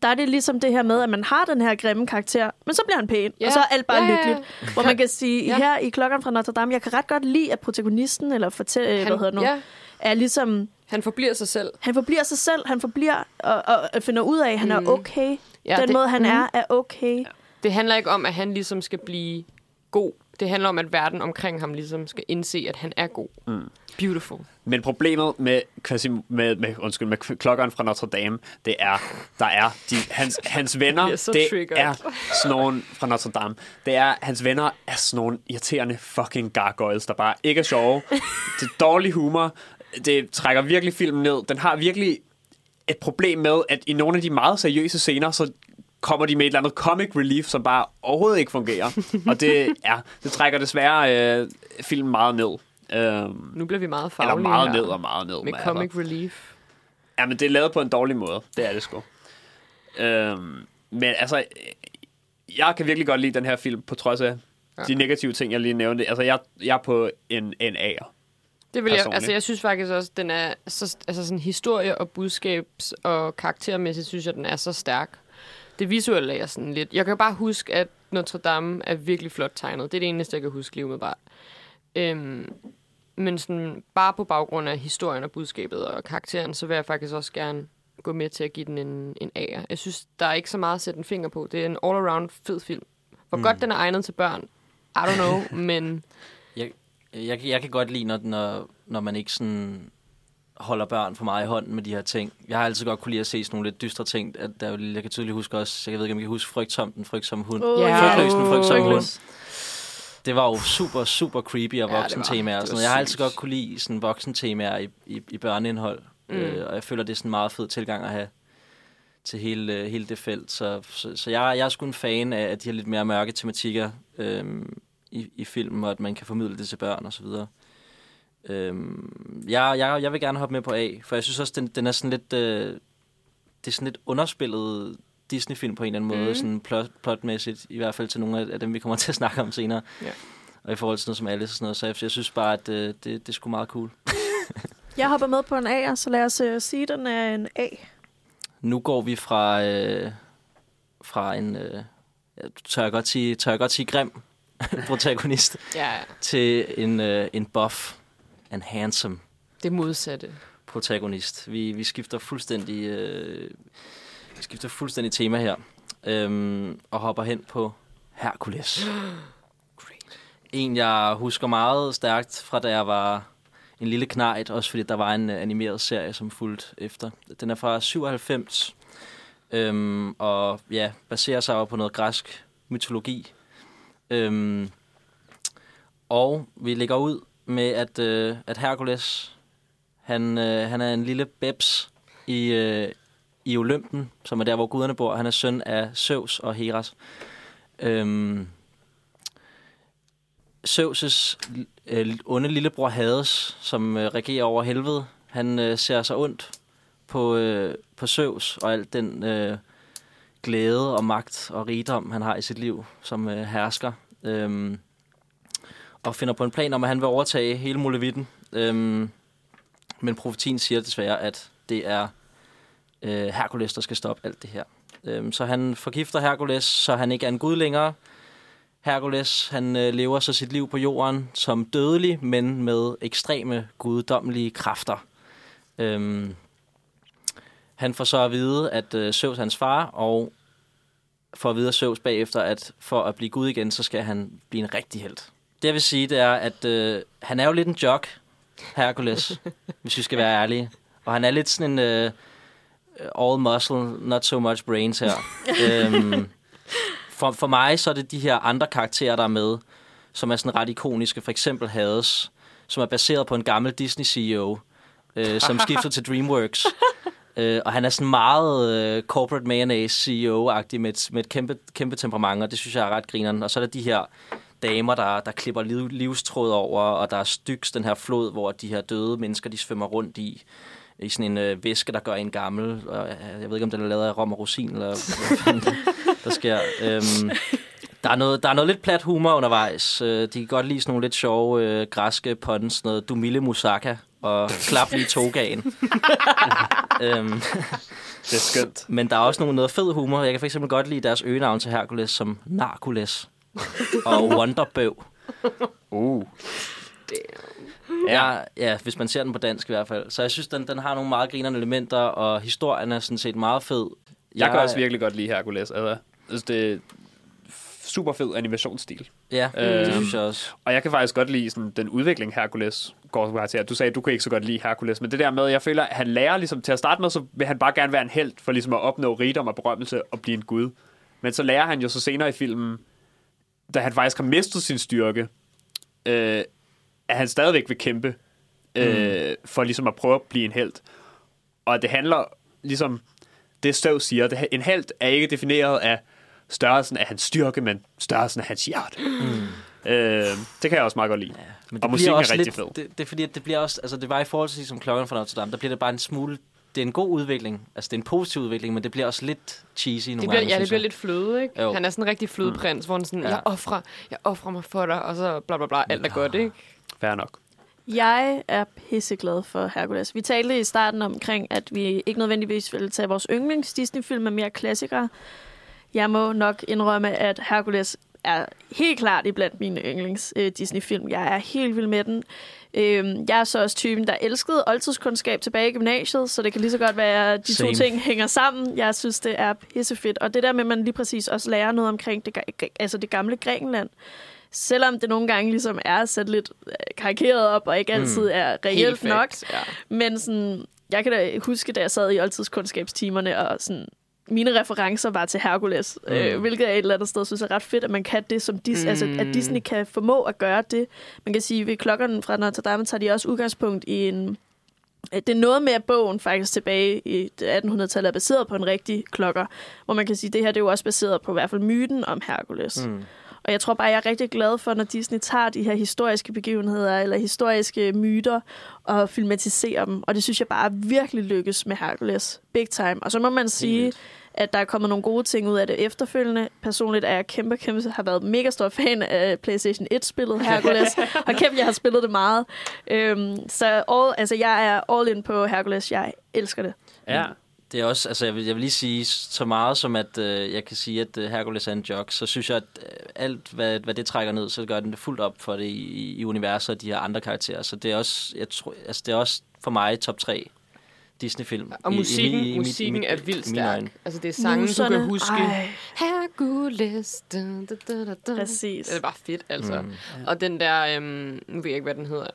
B: der er det ligesom det her med, at man har den her grimme karakter, men så bliver han pæn,
C: Ja.
B: og så er alt bare
C: ja.
B: lykkeligt. Hvor man kan sige,
C: Ja.
B: her i Klokken fra Notre Dame, jeg kan ret godt lide, at protagonisten, eller fortæl, han, hvad hedder nu,
C: ja,
B: er ligesom,
C: han forbliver sig selv.
B: han forbliver sig selv, han forbliver og, og finder ud af, at han
C: Mm.
B: er okay.
C: Ja,
B: den
C: det,
B: måde, han
C: mm.
B: er, er okay.
C: Det handler ikke om, at han ligesom skal blive god. Det handler om, at verden omkring ham ligesom skal indse, at han er god.
A: Mm.
C: Beautiful.
A: Men problemet med, Quasim, med, med, undskyld, med klokkeren fra Notre Dame, det er, der er de, hans, hans venner,
C: bliver så
A: det
C: triggered.
A: er sådan nogle fra Notre Dame. Det er, hans venner er sådan nogle irriterende fucking gargoyles, der bare ikke er sjove. Det er dårlig humor. Det trækker virkelig filmen ned. Den har virkelig et problem med, at i nogle af de meget seriøse scener, så kommer de med et eller andet comic relief, som bare overhovedet ikke fungerer. Og det, ja, det trækker desværre øh, filmen meget ned. Øhm,
C: Nu bliver vi meget
A: eller
C: faglige
A: meget
C: her.
A: ned og meget ned.
C: Med
A: altså.
C: comic relief.
A: Ja, men det er lavet på en dårlig måde. Det er det sgu. Øhm, men altså, jeg kan virkelig godt lide den her film, på trods af
C: Ja.
A: de negative ting, jeg lige nævnte. Altså, jeg, jeg er på en, en A'er.
C: Det vil jeg, altså jeg synes faktisk også, den er så, altså sådan historie og budskabs og karaktermæssigt synes jeg, den er så stærk. Det visuelle er sådan lidt. Jeg kan bare huske, at Notre Dame er virkelig flot tegnet. Det er det eneste, jeg kan huske lige umiddelbart. Øhm, men sådan, bare på baggrund af historien og budskabet og karakteren, så vil jeg faktisk også gerne gå med til at give den en, en A'er. Jeg synes, der er ikke så meget at sætte en finger på. Det er en all-around fed film. Hvor mm. godt den er egnet til børn, I don't know, men
D: Jeg, jeg, jeg kan godt lide, når, når, når man ikke sådan holder børn for meget i hånden med de her ting. Jeg har altid godt kunne lide at se sådan nogle lidt dystre ting. At der, er jeg kan tydeligt huske også, jeg ved ikke, om I kan huske Frygtsom, den frygtsomme hund.
B: Åh,
C: Ja.
D: Frygtløsen, frygtsom hund.
C: Frygtløs.
D: Det var jo super, super creepy og
C: Ja,
D: voksen temaer.
C: det
D: og sådan noget. Jeg har altid godt kunne lide sådan voksen temaer i, i, i børneindhold.
C: Mm.
D: Øh, og jeg føler, det er sådan en meget fed tilgang at have til hele, øh, hele det felt. Så, så, så jeg, jeg er sgu en fan af, at de har lidt mere mørke tematikker øhm, i, i filmen, og at man kan formidle det til børn og så videre. Øhm, jeg, jeg, jeg vil gerne hoppe med på A, for jeg synes også, den, den er sådan lidt... Øh, det er sådan lidt underspillet Disney-film på en eller anden måde,
C: Mhm.
D: sådan plot, plotmæssigt, i hvert fald til nogle af, af dem, vi kommer til at snakke om senere.
C: Ja.
D: Og i forhold til noget som Alice og sådan noget, så jeg, jeg synes bare, at øh, det, det er sgu meget cool.
B: Jeg hopper med på en A, så lad os uh, sige, at den er en A.
D: Nu går vi fra, øh, fra en, øh, tør, jeg godt sige, tør jeg godt sige grim protagonist,
C: ja,
D: til en, øh, en buff, en handsome
C: det modsatte.
D: protagonist. Vi, vi skifter fuldstændig øh, vi skifter fuldstændig tema her. Øhm, og hopper hen på Hercules. En, jeg husker meget stærkt fra da jeg var en lille knejt, også fordi der var en øh, animeret serie, som fulgte efter. Den er fra 97, øhm, og ja, baserer sig jo på noget græsk mytologi. Øhm, og vi lægger ud med, at, øh, at Hercules, han, øh, han er en lille bebs i, øh, i Olympen, som er der, hvor guderne bor. Han er søn af Zeus og Heras. Øhm, Zeus' øh, onde lillebror Hades, som øh, regerer over helvede, han øh, ser sig ondt på, øh, på Zeus og alt den øh, glæde og magt og rigdom, han har i sit liv som øh, hersker. Øhm, og finder på en plan om, at han vil overtage hele Mulevitten. Øhm, men profetien siger desværre, at det er øh, Herkules, der skal stoppe alt det her. Øhm, så han forgifter Herkules, så han ikke er en gud længere. Herkules, han øh, lever så sit liv på jorden som dødelig, men med ekstreme guddommelige kræfter. Øhm, han får så at vide, at øh, Zeus hans far, og får at vide af Zeus bagefter, at for at blive Gud igen, så skal han blive en rigtig held. Det jeg vil sige, det er, at øh, han er jo lidt en jock, Hercules, hvis vi skal være ærlige. Og han er lidt sådan en øh, all muscle, not so much brains her. øhm, for, for mig så er det de her andre karakterer, der er med, som er sådan ret ikoniske. For eksempel Hades, som er baseret på en gammel Disney-CEO, øh, som skifter til DreamWorks. Øh, og han er sådan meget øh, corporate mayonnaise CEO-agtig med et, med et kæmpe, kæmpe temperament, og det synes jeg er ret grineren. Og så er der de her damer, der, der klipper liv, livstråd over, og der er styks den her flod, hvor de her døde mennesker, de svømmer rundt i i sådan en øh, væske, der gør en gammel. Og, øh, jeg ved ikke, om den er lavet af rom og rosin, eller hvad fanden der sker. Øhm, der er, noget, der er noget lidt plat humor undervejs. Øh, de kan godt lide sådan nogle lidt sjove øh, græske puns, noget Dumille Musaka og klap lige togaen. øhm,
A: Det er skønt.
D: men der er også nogle, noget fed humor. Jeg kan fx godt lide deres øgenavn til Hercules som Narkules og Wonderbøv.
A: Uh.
D: Ja, ja, hvis man ser den på dansk i hvert fald. Så jeg synes, den, den har nogle meget grinerende elementer, og historien er sådan set meget fed.
A: Jeg kan også virkelig godt lide Hercules. Altså, jeg synes, det er super fed animationsstil.
D: Ja,
A: Øhm,
D: det synes jeg også.
A: Og jeg kan faktisk godt lide sådan, den udvikling, Hercules går til. Du sagde, at du kunne ikke så godt lide Hercules, men det der med, jeg føler, at han lærer ligesom, til at starte med, så vil han bare gerne være en held for ligesom at opnå rigdom og berømmelse og blive en gud. Men så lærer han jo så senere i filmen, da han faktisk har mistet sin styrke, øh, at han stadigvæk vil kæmpe øh, for ligesom at prøve at blive en held. Og det handler ligesom, det Støv siger, det, en held er ikke defineret af størrelsen af hans styrke, men størrelsen af hans hjerte. Mm. Øh, det kan jeg også meget godt lide.
D: Men
A: Og musikken er rigtig
D: lidt,
A: fed.
D: Det, det, er fordi, at det bliver også, altså det var i forhold til som klokken fra Notre Dame, der bliver det bare en smule, det er en god udvikling, altså det er en positiv udvikling, men det bliver også lidt cheesy nogle
C: Det bliver,
D: gange,
C: ja, det bliver
D: jeg.
C: lidt fløde, ikke?
D: Jo.
C: Han er sådan en rigtig flødeprins, hvor han sådan,
D: Ja.
C: jeg offrer, jeg offrer mig for dig, og så bla bla bla, alt er godt, ikke?
A: Fair nok.
B: Jeg er pisseglad for Hercules. Vi talte i starten omkring, at vi ikke nødvendigvis vil tage vores yndlings Disney-film med mere klassikere. Jeg må nok indrømme, at Hercules er helt klart iblandt mine yndlings øh, Disney-film. Jeg er helt vild med den. Øhm, jeg er så også typen, der elskede oldtidskundskab tilbage i gymnasiet, så det kan lige så godt være, at de
D: Same.
B: to ting hænger sammen. Jeg synes, det er pissefedt. Og det der med, at man lige præcis også lærer noget omkring det, altså det gamle Grækenland, selvom det nogle gange ligesom er sat lidt øh, karikeret op, og ikke altid er reelt nok.
C: fact, Ja.
B: Men sådan, jeg kan da huske, da jeg sad i oldtidskundskabstimerne, og sådan, mine referencer var til Hercules, mm. øh, hvilket jeg et eller andet sted synes er ret fedt, at man kan det, som Dis- mm. altså, at Disney kan formå at gøre det. Man kan sige, ved klokkerne fra Notre Dame tager de også udgangspunkt i en Øh, det er noget med, at bogen faktisk tilbage i 1800-tallet er baseret på en rigtig klokker, hvor man kan sige, at det her det er jo også baseret på i hvert fald myten om Hercules. Mm. Og jeg tror bare, jeg er rigtig glad for, når Disney tager de her historiske begivenheder eller historiske myter og filmatiserer dem. Og det synes jeg bare virkelig lykkes med Hercules. Big time. Og så må man sige,
D: vildt.
B: At der er kommet nogle gode ting ud af det efterfølgende. Personligt er jeg kæmpe, kæmpe, har været mega stor fan af PlayStation 1-spillet Hercules. og kæmpe, jeg har spillet det meget. Øhm, så all, altså, jeg er all in på Hercules. Jeg elsker det.
A: Ja.
D: Det er også, altså jeg vil, jeg vil lige sige så meget som, at øh, jeg kan sige, at øh, Hercules er en jog, så synes jeg, at øh, alt, hvad, hvad det trækker ned, så gør den det fuldt op for det i, i universet og de her andre karakterer. Så det er også, jeg tror, altså det er også for mig top 3 Disney-film.
C: Og
D: I- i
C: musikken,
D: i mit- i
C: musikken
D: mit-
C: er
D: i
C: vildt
D: mine
C: stærk. Altså, det er sangen, du kan
B: Muserne.
C: huske.
B: Ej,
C: Hercules. Da, da, da, da, da.
B: præcis.
C: Det er bare fedt, altså. Mm. Og den der, øhm, nu ved jeg ikke, hvad den hedder.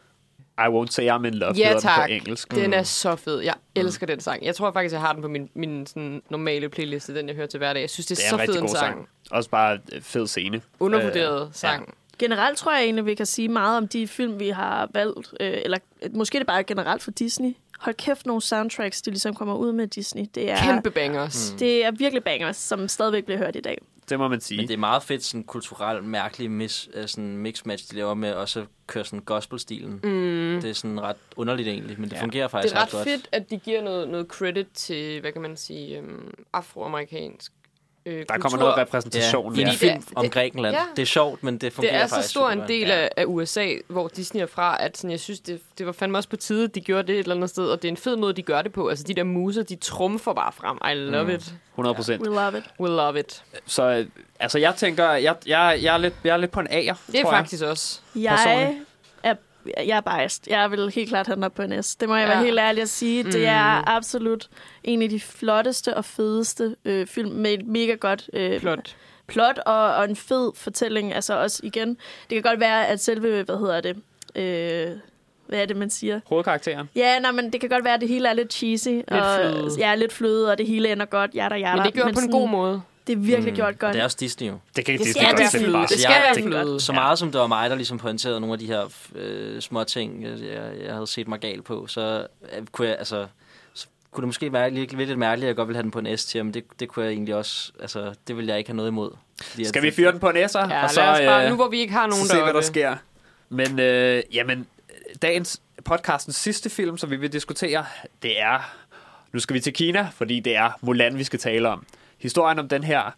A: I won't say I'm in love,
C: Ja,
A: hedder den
C: tak.
A: på engelsk.
C: Den er så fed. Jeg elsker den sang. Jeg tror faktisk, jeg har den på min, min sådan, normale playliste, den jeg hører til hverdag. Jeg synes, det er,
A: Det er
C: så
A: en
C: fed en
A: god
C: sang.
A: sang. Også bare øh, fed scene.
C: Undervurderet
A: Øh,
C: sang.
B: Generelt tror jeg egentlig, vi kan sige meget om de film, vi har valgt. Øh, eller måske er det bare generelt for Disney. Hold kæft, nogle soundtracks, de ligesom kommer ud med Disney. Det er,
C: Kæmpe bangers. Mm.
B: det er virkelig bangers, som stadigvæk bliver hørt i dag.
A: Det må man sige.
D: Men det er meget fedt, sådan kulturelt mærkelig mis, øh, sådan mix-match, de laver med, og så kører sådan gospel-stilen. Mm. Det er sådan ret underligt egentlig, men det
A: Ja.
D: fungerer
C: Det
D: faktisk
C: er ret
D: godt.
C: fedt, at de giver noget, noget credit til, hvad kan man sige, øhm, afroamerikansk øh,
A: Der
C: kultur.
A: kommer noget repræsentation.
D: Ja,
A: Ja,
D: en film
C: det-
D: om
C: det-
D: Grækenland.
C: ja.
D: Det er sjovt, men det fungerer
C: Det er så
D: faktisk
C: stor en del af, af USA, hvor Disney er fra, at sådan, jeg synes, det, det var fandme også på tide, at de gjorde det et eller andet sted, og det er en fed måde, de gør det på. Altså, de der muser, de trumfer bare frem. I love mm. it.
A: 100 procent.
B: We love it.
C: We love it.
A: Så øh, altså, jeg tænker, jeg, jeg, jeg, er lidt, jeg er lidt på en A'er,
C: Det er
A: tror jeg.
C: faktisk også.
B: Jeg
A: Personligt.
B: Jeg er biased. Jeg vil helt klart have den op på en S. Det må jeg
C: Ja.
B: være helt ærlig at sige. Det
C: Mm.
B: er absolut en af de flotteste og fedeste øh, film med et mega godt øh,
C: Plot.
B: plot og, og en fed fortælling. Altså også igen, det kan godt være, at selve, hvad hedder det, øh, hvad er det, man siger?
A: Hovedkarakteren.
B: Ja, nej, men det kan godt være, at det hele er lidt cheesy. Lidt og,
C: fløde.
B: Ja, lidt fløde, og det hele ender godt, jada, jada.
C: Men det gjorde på en god måde.
B: Det er virkelig
D: Mm,
B: gjort
D: og
B: godt.
D: Det er også Disney jo.
A: Det kan ikke
B: Det
A: det,
B: skal
A: det, det, bare
C: Det skal
D: jeg tænker,
C: fløde.
D: Så meget som det var mig, der ligesom pointerede nogle af de her øh, små ting, jeg, jeg, jeg havde set mig gal på, så øh, kunne jeg, altså, så kunne det måske være lidt, lidt mærkeligt, at jeg godt ville have den på en S-tier, men det, det kunne jeg egentlig også, altså, det ville jeg ikke have noget imod.
A: Skal vi fyre den på en S'er?
C: Ja,
A: og så,
C: lad os bare,
A: øh,
C: nu hvor vi ikke har nogen
A: så se, hvad der sker. Men øh, jamen, dagens podcastens sidste film, som vi vil diskutere, det er... Nu skal vi til Kina, fordi det er Mulan, vi skal tale om. Historien om den her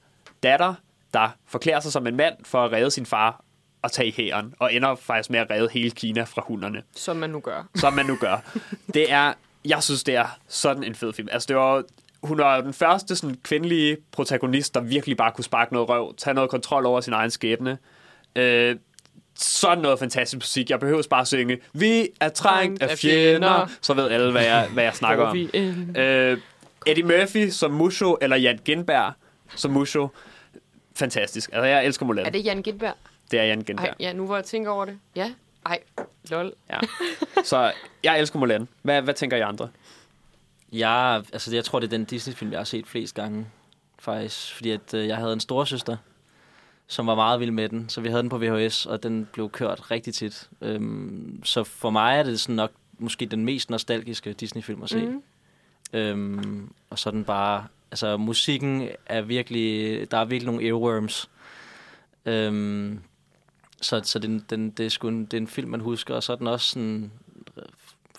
A: datter, der forklæder sig som en mand for at redde sin far og tage hæren, og ender faktisk med at redde hele Kina fra hunderne,
C: Som man nu gør.
A: som man nu gør. Det er, jeg synes, det er sådan en fed film. Altså, det var, hun jo den første sådan, kvindelige protagonist, der virkelig bare kunne sparke noget røv, tage noget kontrol over sin egen skæbne. Øh, sådan noget fantastisk musik. Jeg behøver bare at synge, vi er trængt af fjender, så ved alle, hvad jeg, hvad jeg snakker om. Øh, Eddie Murphy som Musho, eller Jan Gindberg som Musho. Fantastisk. Altså, jeg elsker Mulan.
C: Er det Jan Gindberg?
A: Det er Jan
C: Ej,
A: Gindberg.
C: ja, nu hvor jeg tænker over det. Ja. Ej, lol.
A: Ja. Så jeg elsker Mulan. Hvad, hvad tænker I andre?
D: Jeg, altså, jeg tror, det er den Disney-film, jeg har set flest gange, faktisk. Fordi at, øh, jeg havde en storesøster, som var meget vild med den, så vi havde den på VHS, og den blev kørt rigtig tit. Øhm, så for mig er det sådan nok måske den mest nostalgiske Disney-film at se. Mm. Øhm, og sådan bare... Altså, musikken er virkelig... Der er virkelig nogle earworms. Øhm, så så den, den, det, er sgu en, det er en film, man husker, og så er den også sådan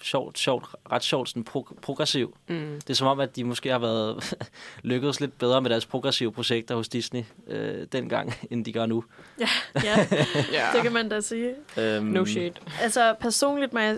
D: sjovt, sjovt, ret sjovt, sådan pro- progressiv.
C: Mm.
D: Det er som om, at de måske har været lykkedes lidt bedre med deres progressive projekter hos Disney øh, dengang, end de gør nu.
B: Ja, ja,
C: Ja.
B: det kan man da sige.
D: Øhm,
C: No shade.
B: Altså personligt, må jeg,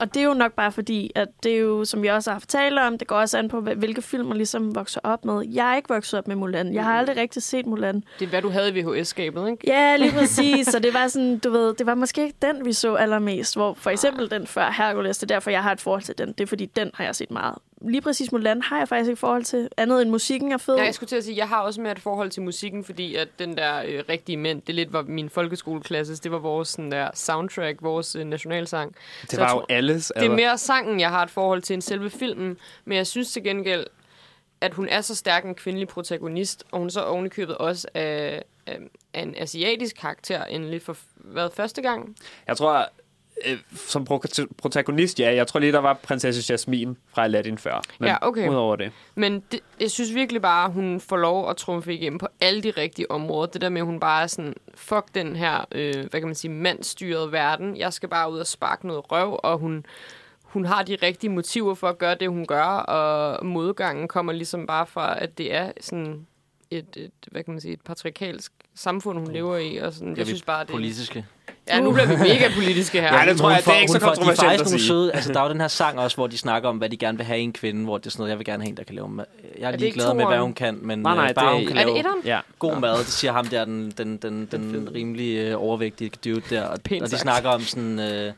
B: og det er jo nok bare fordi, at det er jo, som vi også har haft talt om, det går også an på, hvil- hvilke film man ligesom vokser op med. Jeg er ikke vokset op med Mulan. Jeg har aldrig rigtig set Mulan.
C: Det er, hvad du havde i VHS-skabet, ikke?
B: Ja, lige præcis. Så det var sådan, du ved, det var måske ikke den, vi så allermest. Hvor for eksempel den før Hercules, det er derfor, jeg har et forhold til den. Det er fordi, den har jeg set meget. Lige præcis Mulan har jeg faktisk ikke forhold til. Andet end musikken er fed.
C: Ja, jeg skulle til at sige, jeg har også mere et forhold til musikken, fordi at den der øh, rigtige mænd, det lidt var min folkeskoleklasse, det var vores sådan der soundtrack, vores øh, nationalsang.
A: Det
C: Så
A: var
C: jeg
A: jo
C: tror-
A: alles.
C: Det er mere sangen, jeg har et forhold til, end selve filmen. Men jeg synes til gengæld, at hun er så stærk en kvindelig protagonist, og hun så ovenikøbet også er, er, er en asiatisk karakter, endelig for hvad, første gang?
A: Jeg tror, øh, som pro- protagonist, ja, jeg tror lige, der var prinsesse Jasmine fra Aladdin før. Men
C: Ja, okay.
A: udover det.
C: Men det, jeg synes virkelig bare, at hun får lov at trumfe igennem på alle de rigtige områder. Det der med, at hun bare er sådan, fuck den her, øh, hvad kan man sige, mandstyrede verden. Jeg skal bare ud og sparke noget røv, og hun, hun har de rigtige motiver for at gøre det, hun gør, og modgangen kommer ligesom bare fra, at det er sådan et, et hvad kan man sige, et patriarkalsk samfund, hun lever i. Og sådan,
D: er
C: jeg synes bare, det
D: politiske.
C: Ja, nu bliver vi mega politiske her.
A: Ja, det tror jeg, det er ikke så kontroversielt
D: De er faktisk nogle søde, altså der er jo den her sang også, hvor de snakker om, hvad de gerne vil have i en kvinde, hvor det er sådan noget, jeg vil gerne have en, der kan lave mad. Jeg er,
C: det
D: lige glad med, hvad hun kan, men
A: Nej, nej,
D: øh, bare
A: det-
D: hun kan
C: Er det
D: lave
C: etteren?
A: Ja.
D: god mad, det siger ham der, den, den, den, den rimelig øh, overvægtige dude der. Og, og de snakker om sådan... Øh,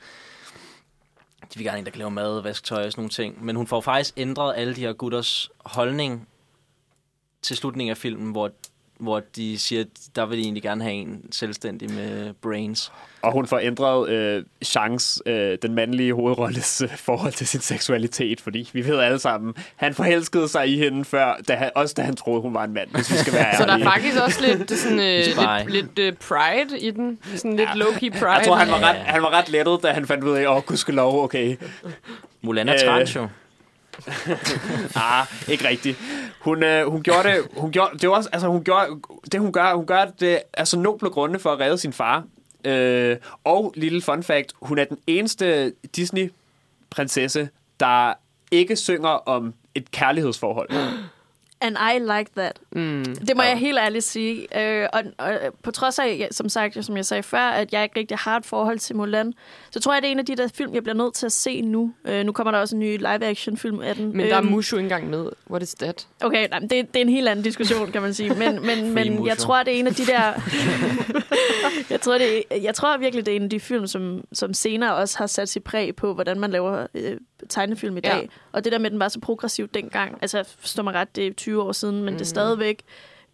D: de vil gerne have en, der kan lave mad, vaske tøj og sådan nogle ting. Men hun får faktisk ændret alle de her gutters holdning til slutningen af filmen, hvor, hvor de siger, at der vil de egentlig gerne have en selvstændig med brains.
A: Og hun får ændret øh, chance, øh, den mandlige hovedrolles øh, forhold til sin seksualitet, fordi vi ved alle sammen, han forelskede sig i hende før, da han, også da han troede, hun var en mand, hvis vi skal være
C: Så der er faktisk også lidt, sådan, øh,
D: Spy.
C: lidt, lidt uh, pride i den. Sådan lidt low-key pride.
A: Jeg tror, han var,
D: Ja.
A: ret, han var ret lettet, da han fandt ud af, åh, oh, gudskelov, okay.
D: Mulan er
A: Øh,
D: trans jo.
A: Ah, ikke rigtigt. Hun, øh, hun gjorde det, hun gjorde, det var også, altså hun gjorde, det hun gør, hun gør det er så noble grunde for at redde sin far. Øh, og lille fun fact, hun er den eneste Disney-prinsesse, der ikke synger om et kærlighedsforhold.
B: And I like that.
C: Mm.
B: Det må ja. jeg helt ærligt sige. Øh, og, og på trods af, ja, som sagt, som jeg sagde før, at jeg ikke rigtig har et forhold til Mulan, så tror jeg, det er en af de der film, jeg bliver nødt til at se nu. Øh, nu kommer der også en ny live-action-film af den.
C: Men der er
B: Øhm,
C: Mushu ikke engang med. What is that?
B: Okay, nej, det, det er en helt anden diskussion, kan man sige. Men, men, men jeg tror, det er en af de der... jeg, tror, det er, jeg tror virkelig, det er en af de film, som, som senere også har sat sit præg på, hvordan man laver øh, tegnefilm i
C: Ja.
B: dag. Og det der med, at den var så progressiv dengang. Altså, forstår mig ret, det er 20 år siden, men mm. det er
C: Mhm.
B: stadigvæk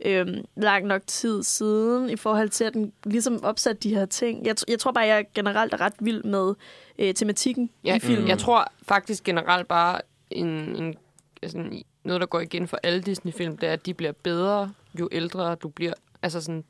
B: øhm, lang nok tid siden, i forhold til, at den ligesom opsatte de her ting. Jeg, jeg tror bare, jeg generelt er ret vild med øh, tematikken
C: Ja,
B: i filmen.
C: Jeg tror faktisk generelt bare, en, en, sådan, noget, der går igen for alle Disney-film, det er, at de bliver bedre, jo ældre du bliver. Altså sådan,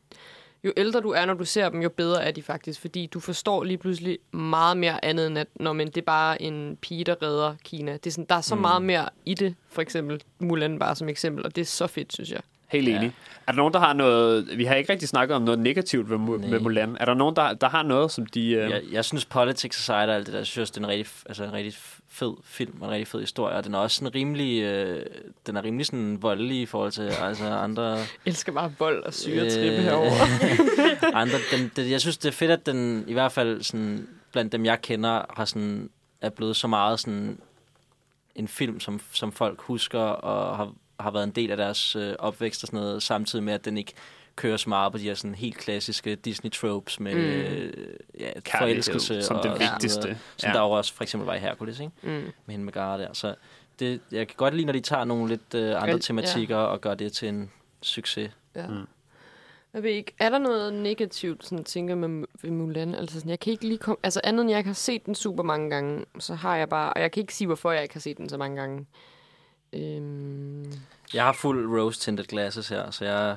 C: jo ældre du er, når du ser dem, jo bedre er de faktisk, fordi du forstår lige pludselig meget mere andet end at, når men det er bare en pige, der redder Kina. Det er sådan, der er så mm. meget mere i det, for eksempel Mulan bare som eksempel, og det er så fedt, synes jeg.
A: Helt
D: Ja.
A: enig. Er der nogen, der har noget... Vi har ikke rigtig snakket om noget negativt ved,
D: Nej.
A: med Mulan. Er der nogen, der, der har noget, som de... Øh...
D: Jeg, jeg synes, Politics Society og alt det der, jeg synes, det er en rigtig, altså en rigtig fed film og en rigtig fed historie, og den er også sådan rimelig, øh, den er rimelig sådan voldelig i forhold til altså andre...
C: Jeg elsker bare vold og syretrippe
D: Øh,
C: herovre.
D: andre den, det, jeg synes, det er fedt, at den i hvert fald sådan, blandt dem, jeg kender, har sådan, er blevet så meget sådan en film, som, som folk husker og har, har været en del af deres øh, opvækst og sådan noget, samtidig med, at den ikke kører så meget på de her sådan helt klassiske Disney-tropes med
C: Mm.
D: øh, ja, forelskelse
A: som
D: og
A: det vigtigste.
D: Som
A: Ja.
D: der jo også for eksempel var i Hercules, ikke?
C: mm.
D: med hende med Gara der. Så det, jeg kan godt lide, når de tager nogle lidt øh, andre
C: Vel,
D: tematikker og gør det til en succes.
C: Ja.
A: Mm.
C: Jeg ved ikke, er der noget negativt, sådan tænker med ved Mulan? Altså sådan, jeg kan ikke lige komme... Altså andet end jeg har set den super mange gange, så har jeg bare... Og jeg kan ikke sige, hvorfor jeg ikke har set den så mange gange. Øhm,
D: Jeg har fuld rose-tinted glasses her, så jeg,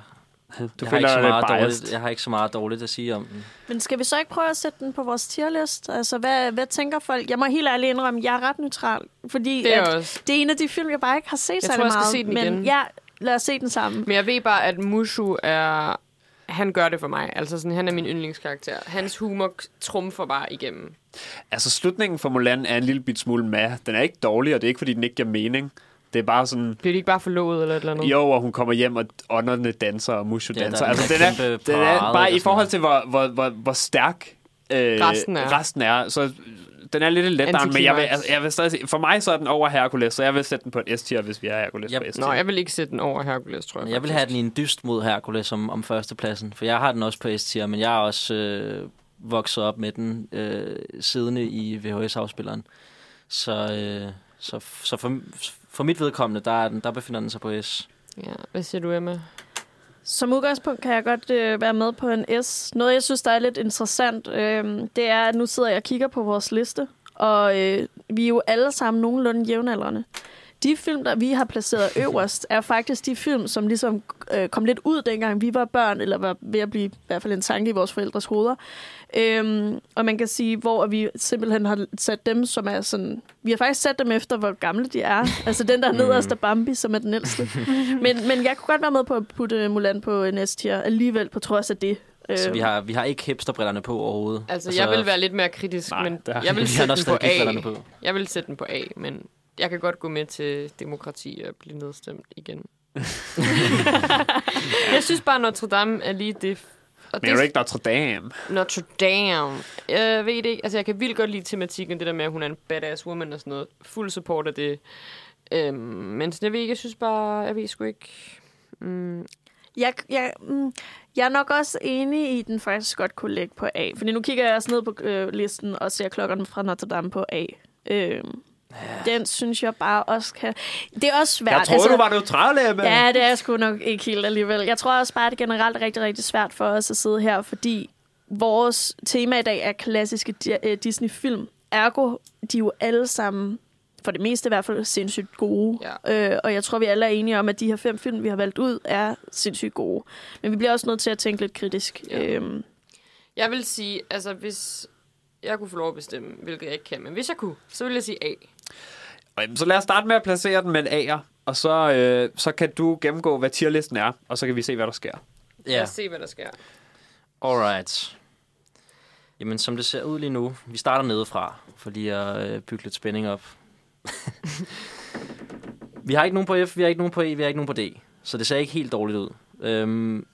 A: Du
D: jeg, har
A: føler
D: ikke så meget dårligt, jeg har ikke så meget dårligt at sige om den.
B: Men skal vi så ikke prøve at sætte den på vores tierlist? Altså, hvad, hvad tænker folk? Jeg må helt ærligt indrømme, at jeg er ret neutral. Fordi
C: det er
B: at
C: også...
B: det er en af de film, jeg bare ikke har set
C: Jeg
B: særlig
C: tror, jeg skal
B: meget.
C: se den
B: men
C: igen.
B: ja, lad os se den sammen.
C: Men jeg ved bare, at Mushu er... Han gør det for mig. Altså sådan, han er min yndlingskarakter. Hans humor trumfer bare igennem.
A: Altså, slutningen for Mulan er en lille bit smule med. Den er ikke dårlig, og det er ikke, fordi den ikke giver mening. Det er bare sådan...
C: Bliver de ikke bare forlovet eller et eller andet?
A: Jo, og hun kommer hjem, og ånderne danser, og Mushu
D: Ja,
A: danser.
D: der er
A: altså,
D: den
A: den
D: der
A: er, den er bare i forhold til, hvor, hvor, hvor, hvor stærk øh,
C: Resten er.
A: resten er. Så den er lidt let men jeg vil, altså, jeg vil stadig sige, for mig så er den over Hercules, så jeg vil sætte den på et S-tier, hvis vi er Hercules
D: Yep.
A: på S-tier.
C: Nå, jeg vil ikke sætte den over Hercules, tror jeg.
D: Jeg vil have den i en dyst mod Hercules om, om førstepladsen, for jeg har den også på S-tier, men jeg er også øh, vokset op med den øh, siddende i VHS-afspilleren. Så, øh, så, så for, for mit vedkommende, der, er den, der befinder den sig på S.
C: Ja, hvad siger du, Emma?
B: Som udgangspunkt kan jeg godt øh, være med på en S. Noget, jeg synes, der er lidt interessant, øh, det er, at nu sidder jeg og kigger på vores liste, og øh, vi er jo alle sammen nogenlunde jævnaldrende. De film, der vi har placeret øverst, er faktisk de film, som ligesom øh, kom lidt ud, dengang vi var børn, eller var ved at blive i hvert fald en tanke i vores forældres hoveder. Øhm, og man kan sige, hvor vi simpelthen har sat dem, som er sådan... Vi har faktisk sat dem efter, hvor gamle de er. Altså den der nederst er Bambi, som er den ældste. men, men jeg kunne godt være med på at putte Mulan på en S-tier alligevel, på trods af det.
D: Så
B: Øhm,
D: vi har, vi har ikke hipsterbrillerne på overhovedet.
C: Altså, jeg vil være lidt mere kritisk,
A: Nej,
C: men
A: der-
C: jeg vil sætte den på A.
D: på.
C: Jeg vil sætte den på A, men jeg kan godt gå med til demokrati og blive nedstemt igen. jeg synes bare, Notre Dame er lige det... Og
A: Men er du ikke Notre Dame?
C: Notre Dame. Jeg ved det ikke. Altså, jeg kan vildt godt lide tematikken, det der med, at hun er en badass woman og sådan noget. Fuld support af det. Øhm, men sådan, jeg ved ikke, jeg synes bare, jeg ved sgu ikke... Mm,
B: Jeg, jeg, mm, jeg er nok også enig i, at den faktisk godt kunne lægge på A. Fordi nu kigger jeg også ned på øh, listen og ser klokkerne fra Notre Dame på A. Øhm, Den synes jeg bare også kan... Det er også svært.
A: Jeg troede, du var neutral, Emma.
B: Ja, det er sgu nok ikke helt alligevel. Jeg tror også bare, at det generelt er rigtig, rigtig svært for os at sidde her, fordi vores tema i dag er klassiske øh, Disney-film. Ergo, de er jo alle sammen, for det meste i hvert fald, sindssygt gode.
C: Ja.
B: Øh, og jeg tror, vi alle er enige om, at de her fem film, vi har valgt ud, er sindssygt gode. Men vi bliver også nødt til at tænke lidt kritisk.
C: Ja.
B: Øhm,
C: jeg vil sige, altså hvis jeg kunne få lov at bestemme, hvilket jeg ikke kan, men hvis jeg kunne, så ville jeg sige A.
A: Så lad os starte med at placere den med en A'er, og så, øh, så kan du gennemgå, hvad tierlisten er, og så kan vi se, hvad der sker.
C: Lad
D: Ja,
C: os se, hvad der sker.
D: alright. Jamen, som det ser ud lige nu, vi starter nedefra, for lige at øh, bygge lidt spænding op. vi har ikke nogen på F, vi har ikke nogen på E, vi har ikke nogen på D. Så det ser ikke helt dårligt ud. Øhm,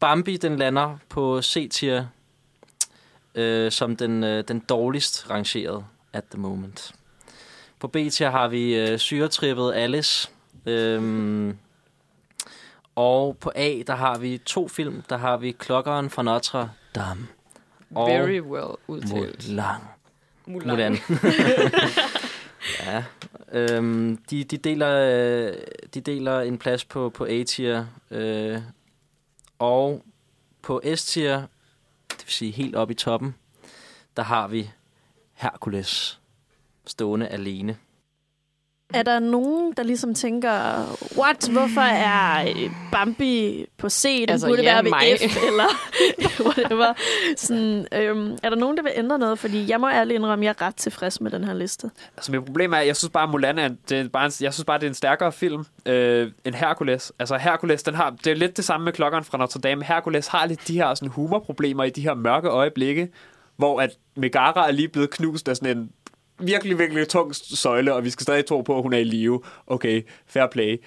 D: Bambi, den lander på C-tier øh, som den, øh, den dårligst rangerede at the moment. På B-tier har vi øh, syretrippet Alice. Øhm, og på A, der har vi to film. Der har vi Klokkeren fra Notre Dame. Og
C: Very well udtalt.
D: Mulan.
C: Mulan.
D: Mulan. ja. Øhm, de, de, deler, øh, de deler en plads på, på A-tier. Øh, og på S-tier, det vil sige helt oppe i toppen, der har vi Hercules stående alene.
B: Er der nogen, der ligesom tænker, what, hvorfor er øh, Bambi på C? Den
C: Altså,
B: burde
C: ja,
B: være ved
C: mig.
B: F, eller whatever. Sådan, øhm, er der nogen, der vil ændre noget? Fordi jeg må ærligt indrømme, at jeg er ret tilfreds med den her liste.
A: Altså, mit problem er, at jeg synes bare, at Mulan er, det er bare en, jeg synes bare, det er en stærkere film øh, end Hercules. Altså, Hercules, den har, det er lidt det samme med klokkeren fra Notre Dame. Hercules har lidt de her sådan, humorproblemer i de her mørke øjeblikke, hvor at Megara er lige blevet knust af sådan en virkelig, virkelig tung søjle, og vi skal stadig tro på, at hun er i live. Okay, fair play.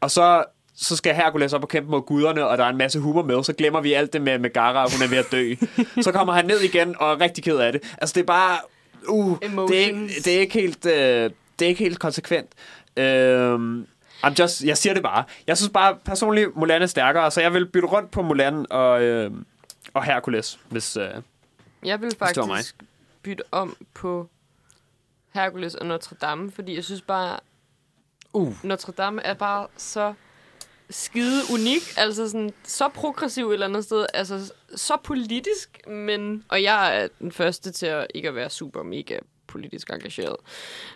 A: Og så, så skal Hercules op og kæmpe mod guderne, og der er en masse humor med, så glemmer vi alt det med Megara, og hun er ved at dø. så kommer han ned igen, og er rigtig ked af det. Altså, det er bare... Uh, det er, ikke,
C: Emotions.
A: det er ikke helt, øh, det er ikke helt konsekvent. Øhm, I'm just, jeg siger det bare. Jeg synes bare personligt, Mulan er stærkere, så jeg vil bytte rundt på Mulan og, øh, og Hercules, hvis... Øh,
C: Jeg vil faktisk bytte om på Hercules og Notre Dame, fordi jeg synes bare,
D: Uh.
C: Notre Dame er bare så skide unik, altså sådan så progressiv et eller andet sted, altså så politisk, men og jeg er den første til at ikke at være super mega politisk engageret.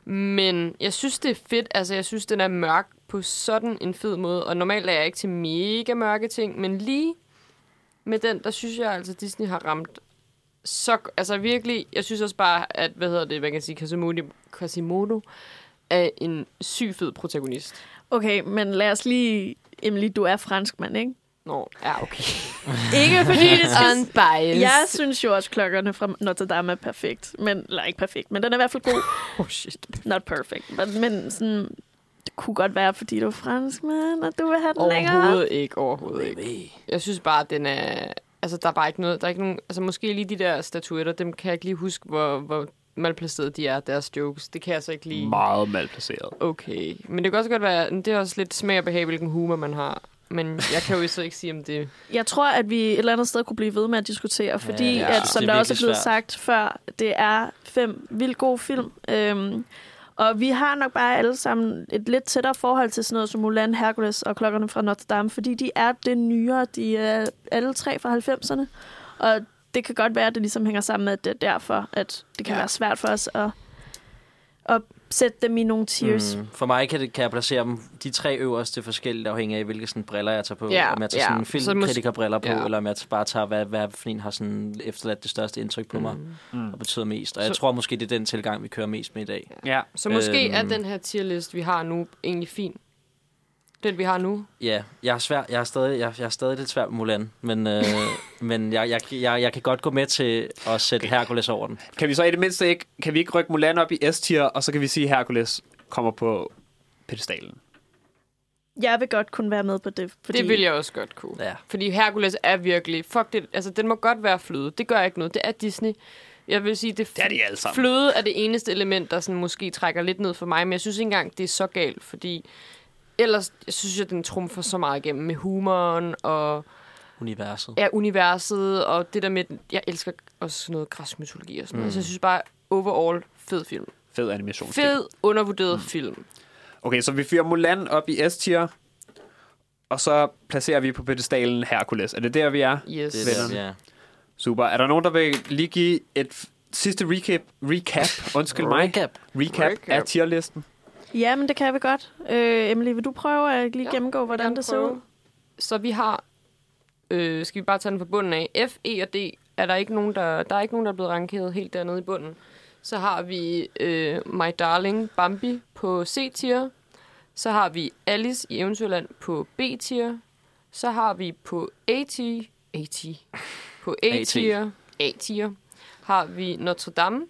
C: Men jeg synes, det er fedt. Altså, jeg synes, den er mørk på sådan en fed måde. Og normalt er jeg ikke til mega mørke ting, men lige med den, der synes jeg altså, Disney har ramt så... Altså virkelig, jeg synes også bare, at, hvad hedder det, hvad kan jeg sige, Quasimodo, Quasimodo er en syg fed protagonist.
B: Okay, men lad os lige... Emily, du er franskmand, ikke?
C: Nå, ja, okay.
B: Ikke fordi det skal...
C: Unbiased.
B: Jeg synes jo også, klokkerne fra Notre Dame er perfekt. Men, eller ikke perfekt, men den er i hvert fald god.
C: Oh, shit.
B: Not perfect, men, men sådan... Det kunne godt være, fordi du er franskmand, og du vil have den længere.
C: Overhovedet ikke, overhovedet ikke. Jeg synes bare, at den er... Altså, der er bare ikke noget... Der er ikke nogen... Altså, måske lige de der statuetter, dem kan jeg ikke lige huske, hvor, hvor malplaceret de er, deres jokes. Det kan jeg så ikke lige...
A: meget malplaceret.
C: Okay. Men det kan også godt være... Det er også lidt smag og behag, hvilken humor man har. Men jeg kan jo så ikke sige, om det...
B: Jeg tror, at vi et eller andet sted kunne blive ved med at diskutere, fordi
D: Ja,
B: ja, at, som
D: det er
B: der også er blevet
D: svært.
B: sagt før, det er fem vildt gode film. Øhm, og vi har nok bare alle sammen et lidt tættere forhold til sådan noget som Mulan, Hercules og Klokkerne fra Notre Dame, fordi de er det nyere. De er alle tre fra 90'erne. Og det kan godt være, at det ligesom hænger sammen med, at det er derfor, at det kan
C: Ja.
B: være svært for os at, at sætte dem i nogle tiers. Mm.
D: Mm. For mig kan, det, kan jeg placere dem, de tre øverste forskelligt afhængig af, hvilke sådan, briller jeg tager på.
C: Ja,
D: om jeg tager
C: ja.
D: sådan
C: Så
D: filmkritikerbriller på,
C: ja.
D: eller om jeg bare tager, hvad, hvad for en har sådan efterladt det største indtryk på mig,
A: Mm.
D: og betyder mest. Og jeg
C: Så-
D: tror måske, det er den tilgang, vi kører mest med i dag.
A: Ja.
C: Så måske
D: Øhm.
C: er den her tierlist, vi har nu, egentlig fin. Den, vi har nu.
D: Ja, jeg er, svær, jeg er, stadig, jeg, jeg er stadig lidt svær med Mulan, men, øh, men jeg, jeg, jeg, jeg kan godt gå med til at sætte okay. Hercules over den.
A: Kan vi så i det mindste ikke, kan vi ikke rykke Mulan op i S-tier, og så kan vi sige, at Hercules kommer på pedestalen.
B: Jeg vil godt kunne være med på det. Fordi
C: Det vil jeg også godt kunne.
D: Ja.
C: Fordi Hercules er virkelig... Fuck det. Altså, den må godt være fløde. Det gør ikke noget. Det er Disney. Jeg vil sige, det,
A: Det er de alle sammen.
C: fløde er det eneste element, der sådan måske trækker lidt ned for mig. Men jeg synes ikke engang, det er så galt, fordi... Ellers jeg synes jeg, den trumfer så meget igennem med humoren og
D: Universet.
C: ja, universet og det der med... Jeg elsker også sådan noget græsk mytologi og sådan mm. noget. Så jeg synes bare, overall, fed film.
A: Fed animation.
C: Fed, undervurderet mm. film.
A: Okay, så vi fyrer Mulan op i S-tier, og så placerer vi på pedestalen Hercules. Er det der, vi er?
C: Yes.
D: Det er der, ja.
A: Super. Er der nogen, der vil lige give et sidste recap, recap undskyld mig,
D: Recap.
A: recap,
C: Recap.
A: af tierlisten?
B: Ja, men det kan vi godt. Øh, Emily, vil du prøve at lige
C: Ja,
B: gennemgå, hvordan det ser ud?
C: Så vi har, øh, skal vi bare tage den fra bunden af, F, E og D, er der ikke nogen, der, der er ikke nogen, der er blevet rankeret helt dernede i bunden. Så har vi øh, My Darling Bambi på C-tier. Så har vi Alice i Eventyrland på B-tier. Så har vi på A-tier, A-tier, på A-tier, A-tier, har vi Notre Dame.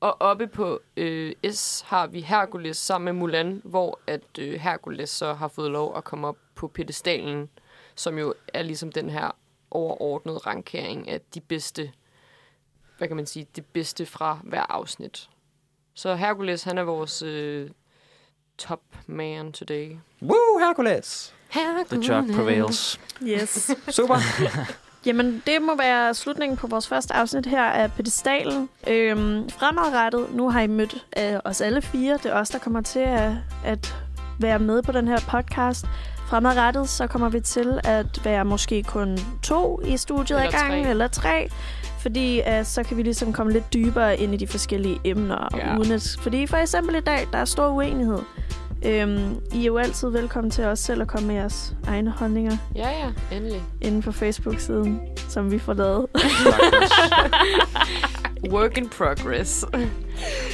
C: Og oppe på øh, S har vi Hercules sammen med Mulan, hvor at øh, Hercules så har fået lov at komme op på pedestalen, som jo er ligesom den her overordnede rankering af de bedste, hvad kan man sige, det bedste fra hver afsnit. Så Hercules, han er vores øh, top man today.
A: Woo, Hercules!
D: The job prevails.
B: Yes.
A: Super.
B: Jamen, det må være slutningen på vores første afsnit her af Pedestalen. Øhm, fremadrettet, nu har I mødt øh, os alle fire. Det er os, der kommer til at, at være med på den her podcast. Fremadrettet, så kommer vi til at være måske kun to i studiet
C: Eller
B: ad gangen,
C: tre.
B: eller tre. Fordi øh, så kan vi ligesom komme lidt dybere ind i de forskellige emner.
C: Ja.
B: Uden at, fordi for eksempel i dag, der er stor uenighed. Øhm, I er jo altid velkommen til også selv at komme med jeres egne holdninger
C: Ja, ja, endelig.
B: inden for Facebook-siden, som vi får lavet.
C: Work in progress.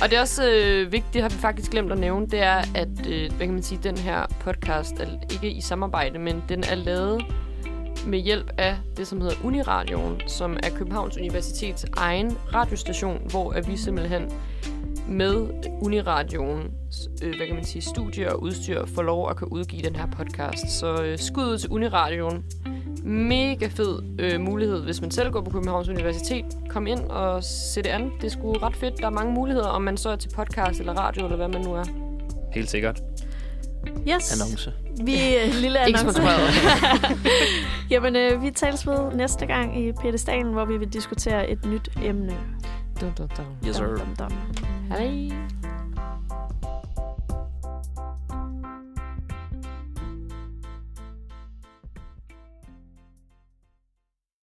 C: og det er også øh, vigtigt, det har vi faktisk glemt at nævne, det er, at øh, hvad kan man sige, den her podcast er ikke i samarbejde, men den er lavet med hjælp af det, som hedder Uniradioen, som er Københavns Universitets egen radiostation, hvor er vi simpelthen med Uniradioen, øh, hvad kan man sige, studie og udstyr får lov at kan udgive den her podcast. Så øh, skuddet til Uniradioen. Mega fed øh, mulighed, hvis man selv går på Københavns Universitet. Kom ind og se det an. Det er sgu ret fedt. Der er mange muligheder, om man så er til podcast eller radio, eller hvad man nu er.
A: Helt sikkert.
B: Yes,
D: Annonce.
B: vi øh, lille
C: Ikke
B: annonce. Jamen, øh, vi tales ved næste gang i Pedestalen, hvor vi vil diskutere et nyt emne.
D: Yes, sir.
B: Dum, dum, dum.
C: Hej.